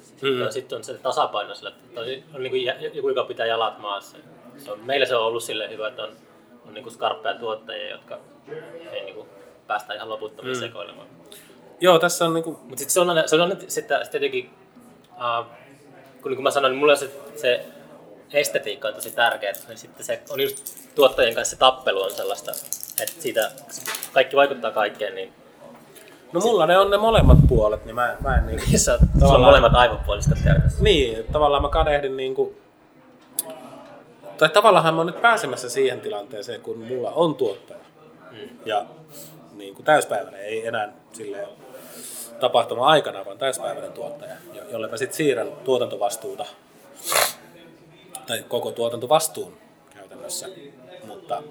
sitten Mm. on, sit on se tasapaino sillä, että on, on niin kuin joku, joka pitää jalat maassa. Se on, meillä se on ollut sille hyvä, että on, on niin kuin skarppeja tuottajia, jotka ei niin kuin päästä ihan loputtomiin mm. sekoilemaan. Joo, tässä on niinku, Mutta sitten se on aina, se on aina sitten, sitten jotenkin, uh, kun niin kuin mä sanoin, niin mulle se, se estetiikka on tosi tärkeää, niin sitten se on just tuottajien kanssa se tappelu on sellaista, että siitä kaikki vaikuttaa kaikkeen, niin no mulla ne on ne molemmat puolet, niin mä, mä en niinku, se on, sulla on Tavallaan- molemmat aivopuoliskot käytössä. Niin, tavallaan mä kadehdin niinku, tai tavallaan mä oon nyt pääsemässä siihen tilanteeseen, kun mulla on tuottaja. Ja niin kuin täyspäiväinen, ei enää silleen tapahtuma aikana, vaan täyspäiväinen tuottaja, jo- jolle mä sitten siirrän tuotantovastuuta, tai koko tuotantovastuun käytännössä. Mutta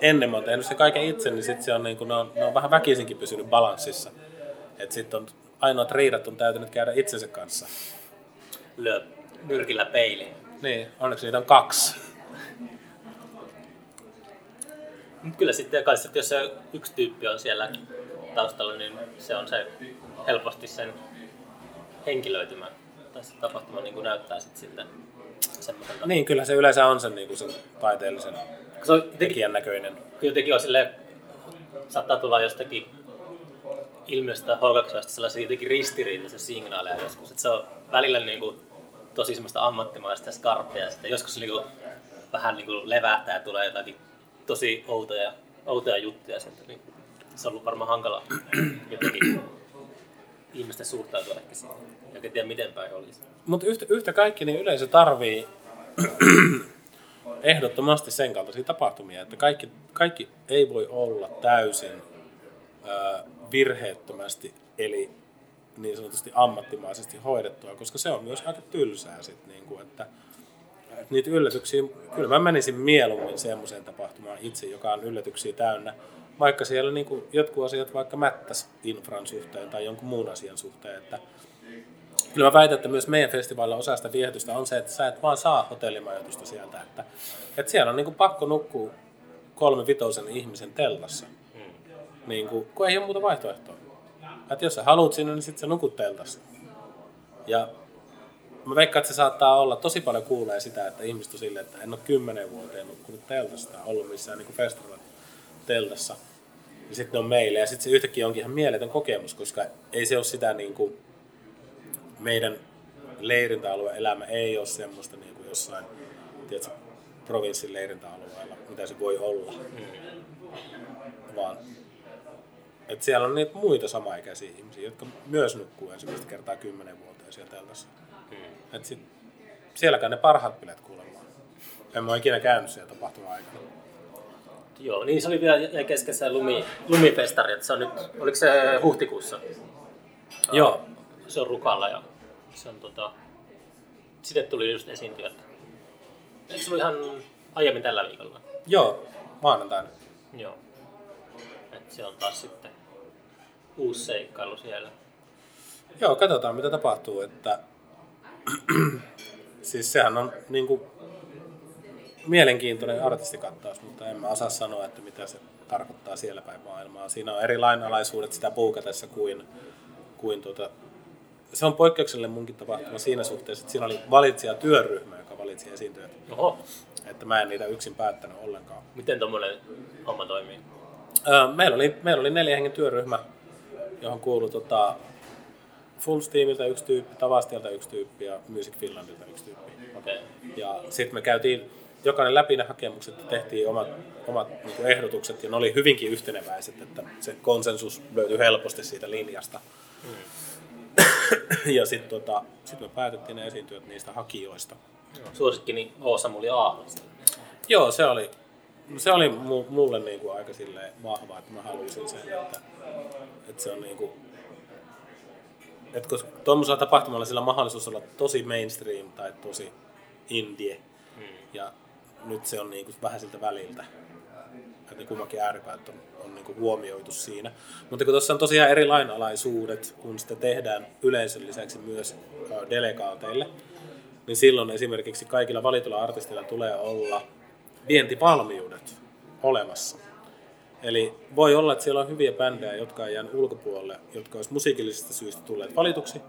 ennen mä oon tehnyt se kaiken itse, niin sit se on, niin kuin, ne, on, ne on vähän väkisinkin pysynyt balanssissa. Että sitten on ainoat riidat on täytynyt käydä itsensä kanssa. Lyö nyrkillä peiliin. Niin, onneksi niitä on kaksi. Mut kyllä sitten kai sitten, jos se yksi tyyppi on siellä taustalla, niin se on se helposti sen henkilöitymä tai se tapahtuma niin kuin näyttää sitten, sitten semmoiselta. Niin, kyllä se yleensä on sen, niin kuin sen taiteellisen Se on jotenkin, tekijän näköinen. jotenkin on silleen, saattaa tulla jostakin ilmiöstä H2 sellaisia jotenkin ristiriitaisia signaaleja joskus. Että se on välillä niin kuin, tosi semmoista ammattimaista ja skarppia. Sitten joskus niin kuin, vähän niin kuin levähtää ja tulee jotakin tosi outoja, outoja juttuja sieltä. Niin se on ollut varmaan hankala jotenkin ihmisten suhtautua ehkä siihen. Eikä tiedä miten päin olisi. Mutta yhtä, yhtä kaikki niin yleisö tarvii ehdottomasti sen kaltaisia tapahtumia, että kaikki, kaikki ei voi olla täysin ää, virheettömästi, eli niin sanotusti ammattimaisesti hoidettua, koska se on myös aika tylsää sit, niin kuin, että, että niitä yllätyksiä, kyllä mä menisin mieluummin semmoiseen tapahtumaan itse, joka on yllätyksiä täynnä, vaikka siellä niin kuin jotkut asiat vaikka mättäs infran suhteen tai jonkun muun asian suhteen, että Kyllä mä väitän, että myös meidän festivaalilla osa sitä viehätystä on se, että sä et vaan saa hotellimajoitusta sieltä. Että, että siellä on niin kuin pakko nukkua kolme vitosen ihmisen teltassa. Niin kuin, kun ei ole muuta vaihtoehtoa. Että jos sä haluat sinne, niin sitten sä nukut teltassa. Ja mä veikkaan, että se saattaa olla, tosi paljon kuulee sitä, että ihmiset on silleen, että en ole kymmenen vuoteen nukkunut teltassa tai ollut missään niin festival teltassa. Ja sitten ne on meille ja sitten se yhtäkkiä onkin ihan mieletön kokemus, koska ei se ole sitä niin kuin, meidän leirintäalueen elämä ei ole semmoista niin kuin jossain tiedätkö, provinssin leirintäalueella, mitä se voi olla. Mm. Vaan että siellä on niitä muita samaikäisiä ihmisiä, jotka myös nukkuu ensimmäistä kertaa kymmenen vuotta siellä teltassa. Mm. Et sit, sielläkään ne parhaat bileet kuulemaan. En mä ole ikinä käynyt siellä tapahtuma aikana. Joo, niin se oli vielä kesken se lumi, lumifestari, että se on nyt, oliko se huhtikuussa? Joo. Se on Rukalla ja se on tota, sitten tuli just esiintyjät. Eikö se ollut ihan aiemmin tällä viikolla? Joo, maanantaina. Joo. Et se on taas sitten uusi seikkailu siellä. Joo, katsotaan mitä tapahtuu. Että... siis sehän on niin kuin, mielenkiintoinen artistikattaus, mutta en mä osaa sanoa, että mitä se tarkoittaa siellä päin maailmaa. Siinä on eri lainalaisuudet sitä puukatessa kuin, kuin tuota, se on poikkeuksellinen munkin tapahtuma siinä suhteessa, että siinä oli valitsija työryhmä, joka valitsi esiintyjät. Oho. Että mä en niitä yksin päättänyt ollenkaan. Miten tuommoinen homma toimii? Öö, meillä, oli, meillä oli neljä hengen työryhmä, johon kuului tota, Full Steamilta yksi tyyppi, Tavastialta yksi tyyppi ja Music Finlandilta yksi tyyppi. Okay. Ja sitten me käytiin jokainen läpi ne hakemukset ja tehtiin omat, omat niin ehdotukset ja ne oli hyvinkin yhteneväiset, että se konsensus löytyi helposti siitä linjasta. Hmm. ja sitten tota, sit me päätettiin ne esiintyjät niistä hakijoista. Suosikkini Oosamuli A. Joo, se oli, se oli mulle niin kuin aika silleen vahva, että mä halusin sen, että, että se on niin kuin, että koska tuommoisella tapahtumalla sillä on mahdollisuus olla tosi mainstream tai tosi indie. Hmm. Ja nyt se on niin kuin vähän siltä väliltä. Että ne kummankin ääripäät on on niin kuin huomioitu siinä. Mutta kun tuossa on tosiaan eri lainalaisuudet, kun sitä tehdään yleisön lisäksi myös delegaateille, niin silloin esimerkiksi kaikilla valituilla artisteilla tulee olla vientivalmiudet olemassa. Eli voi olla, että siellä on hyviä bändejä, jotka ei jää ulkopuolelle, jotka olisi musiikillisista syistä tulleet valituksi,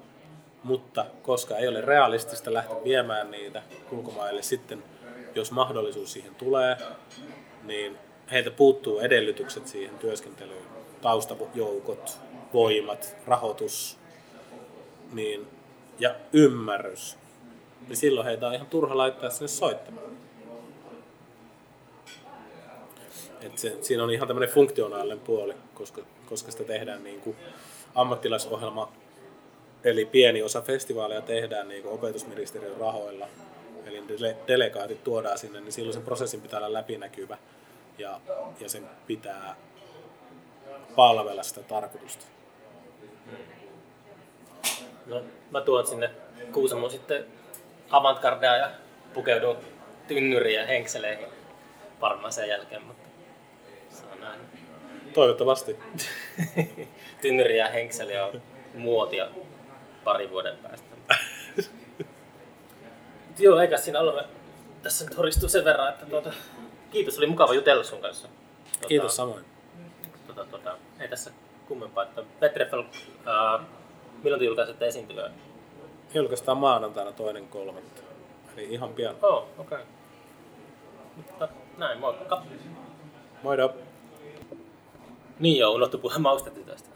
mutta koska ei ole realistista lähteä viemään niitä ulkomaille sitten, jos mahdollisuus siihen tulee, niin heiltä puuttuu edellytykset siihen työskentelyyn, taustajoukot, voimat, rahoitus niin, ja ymmärrys, niin silloin heitä on ihan turha laittaa sinne soittamaan. Et se, siinä on ihan tämmöinen funktionaalinen puoli, koska, koska sitä tehdään niin kuin ammattilaisohjelma, eli pieni osa festivaaleja tehdään niin kuin opetusministeriön rahoilla, eli delegaatit tuodaan sinne, niin silloin sen prosessin pitää olla läpinäkyvä ja, ja sen pitää palvella sitä tarkoitusta. No, mä tuon sinne Kuusamoon sitten avantgardea ja pukeudun tynnyriin ja henkseleihin varmaan sen jälkeen, mutta näin. Toivottavasti. Tynnyri ja henkseli on muotia pari vuoden päästä. Joo, eikä siinä ole. Tässä nyt horistuu sen verran, että tuota, kiitos, oli mukava jutella sun kanssa. Tuota, kiitos samoin. Tuota, tuota, ei tässä kummempaa. Että Petrefel, äh, milloin te julkaisette esiintyä? Julkaistaan maanantaina toinen kolmatta. Eli ihan pian. Oh, okei. Okay. Mutta näin, moikka. Moido. Niin joo, unohtu puhua maustetytöstä.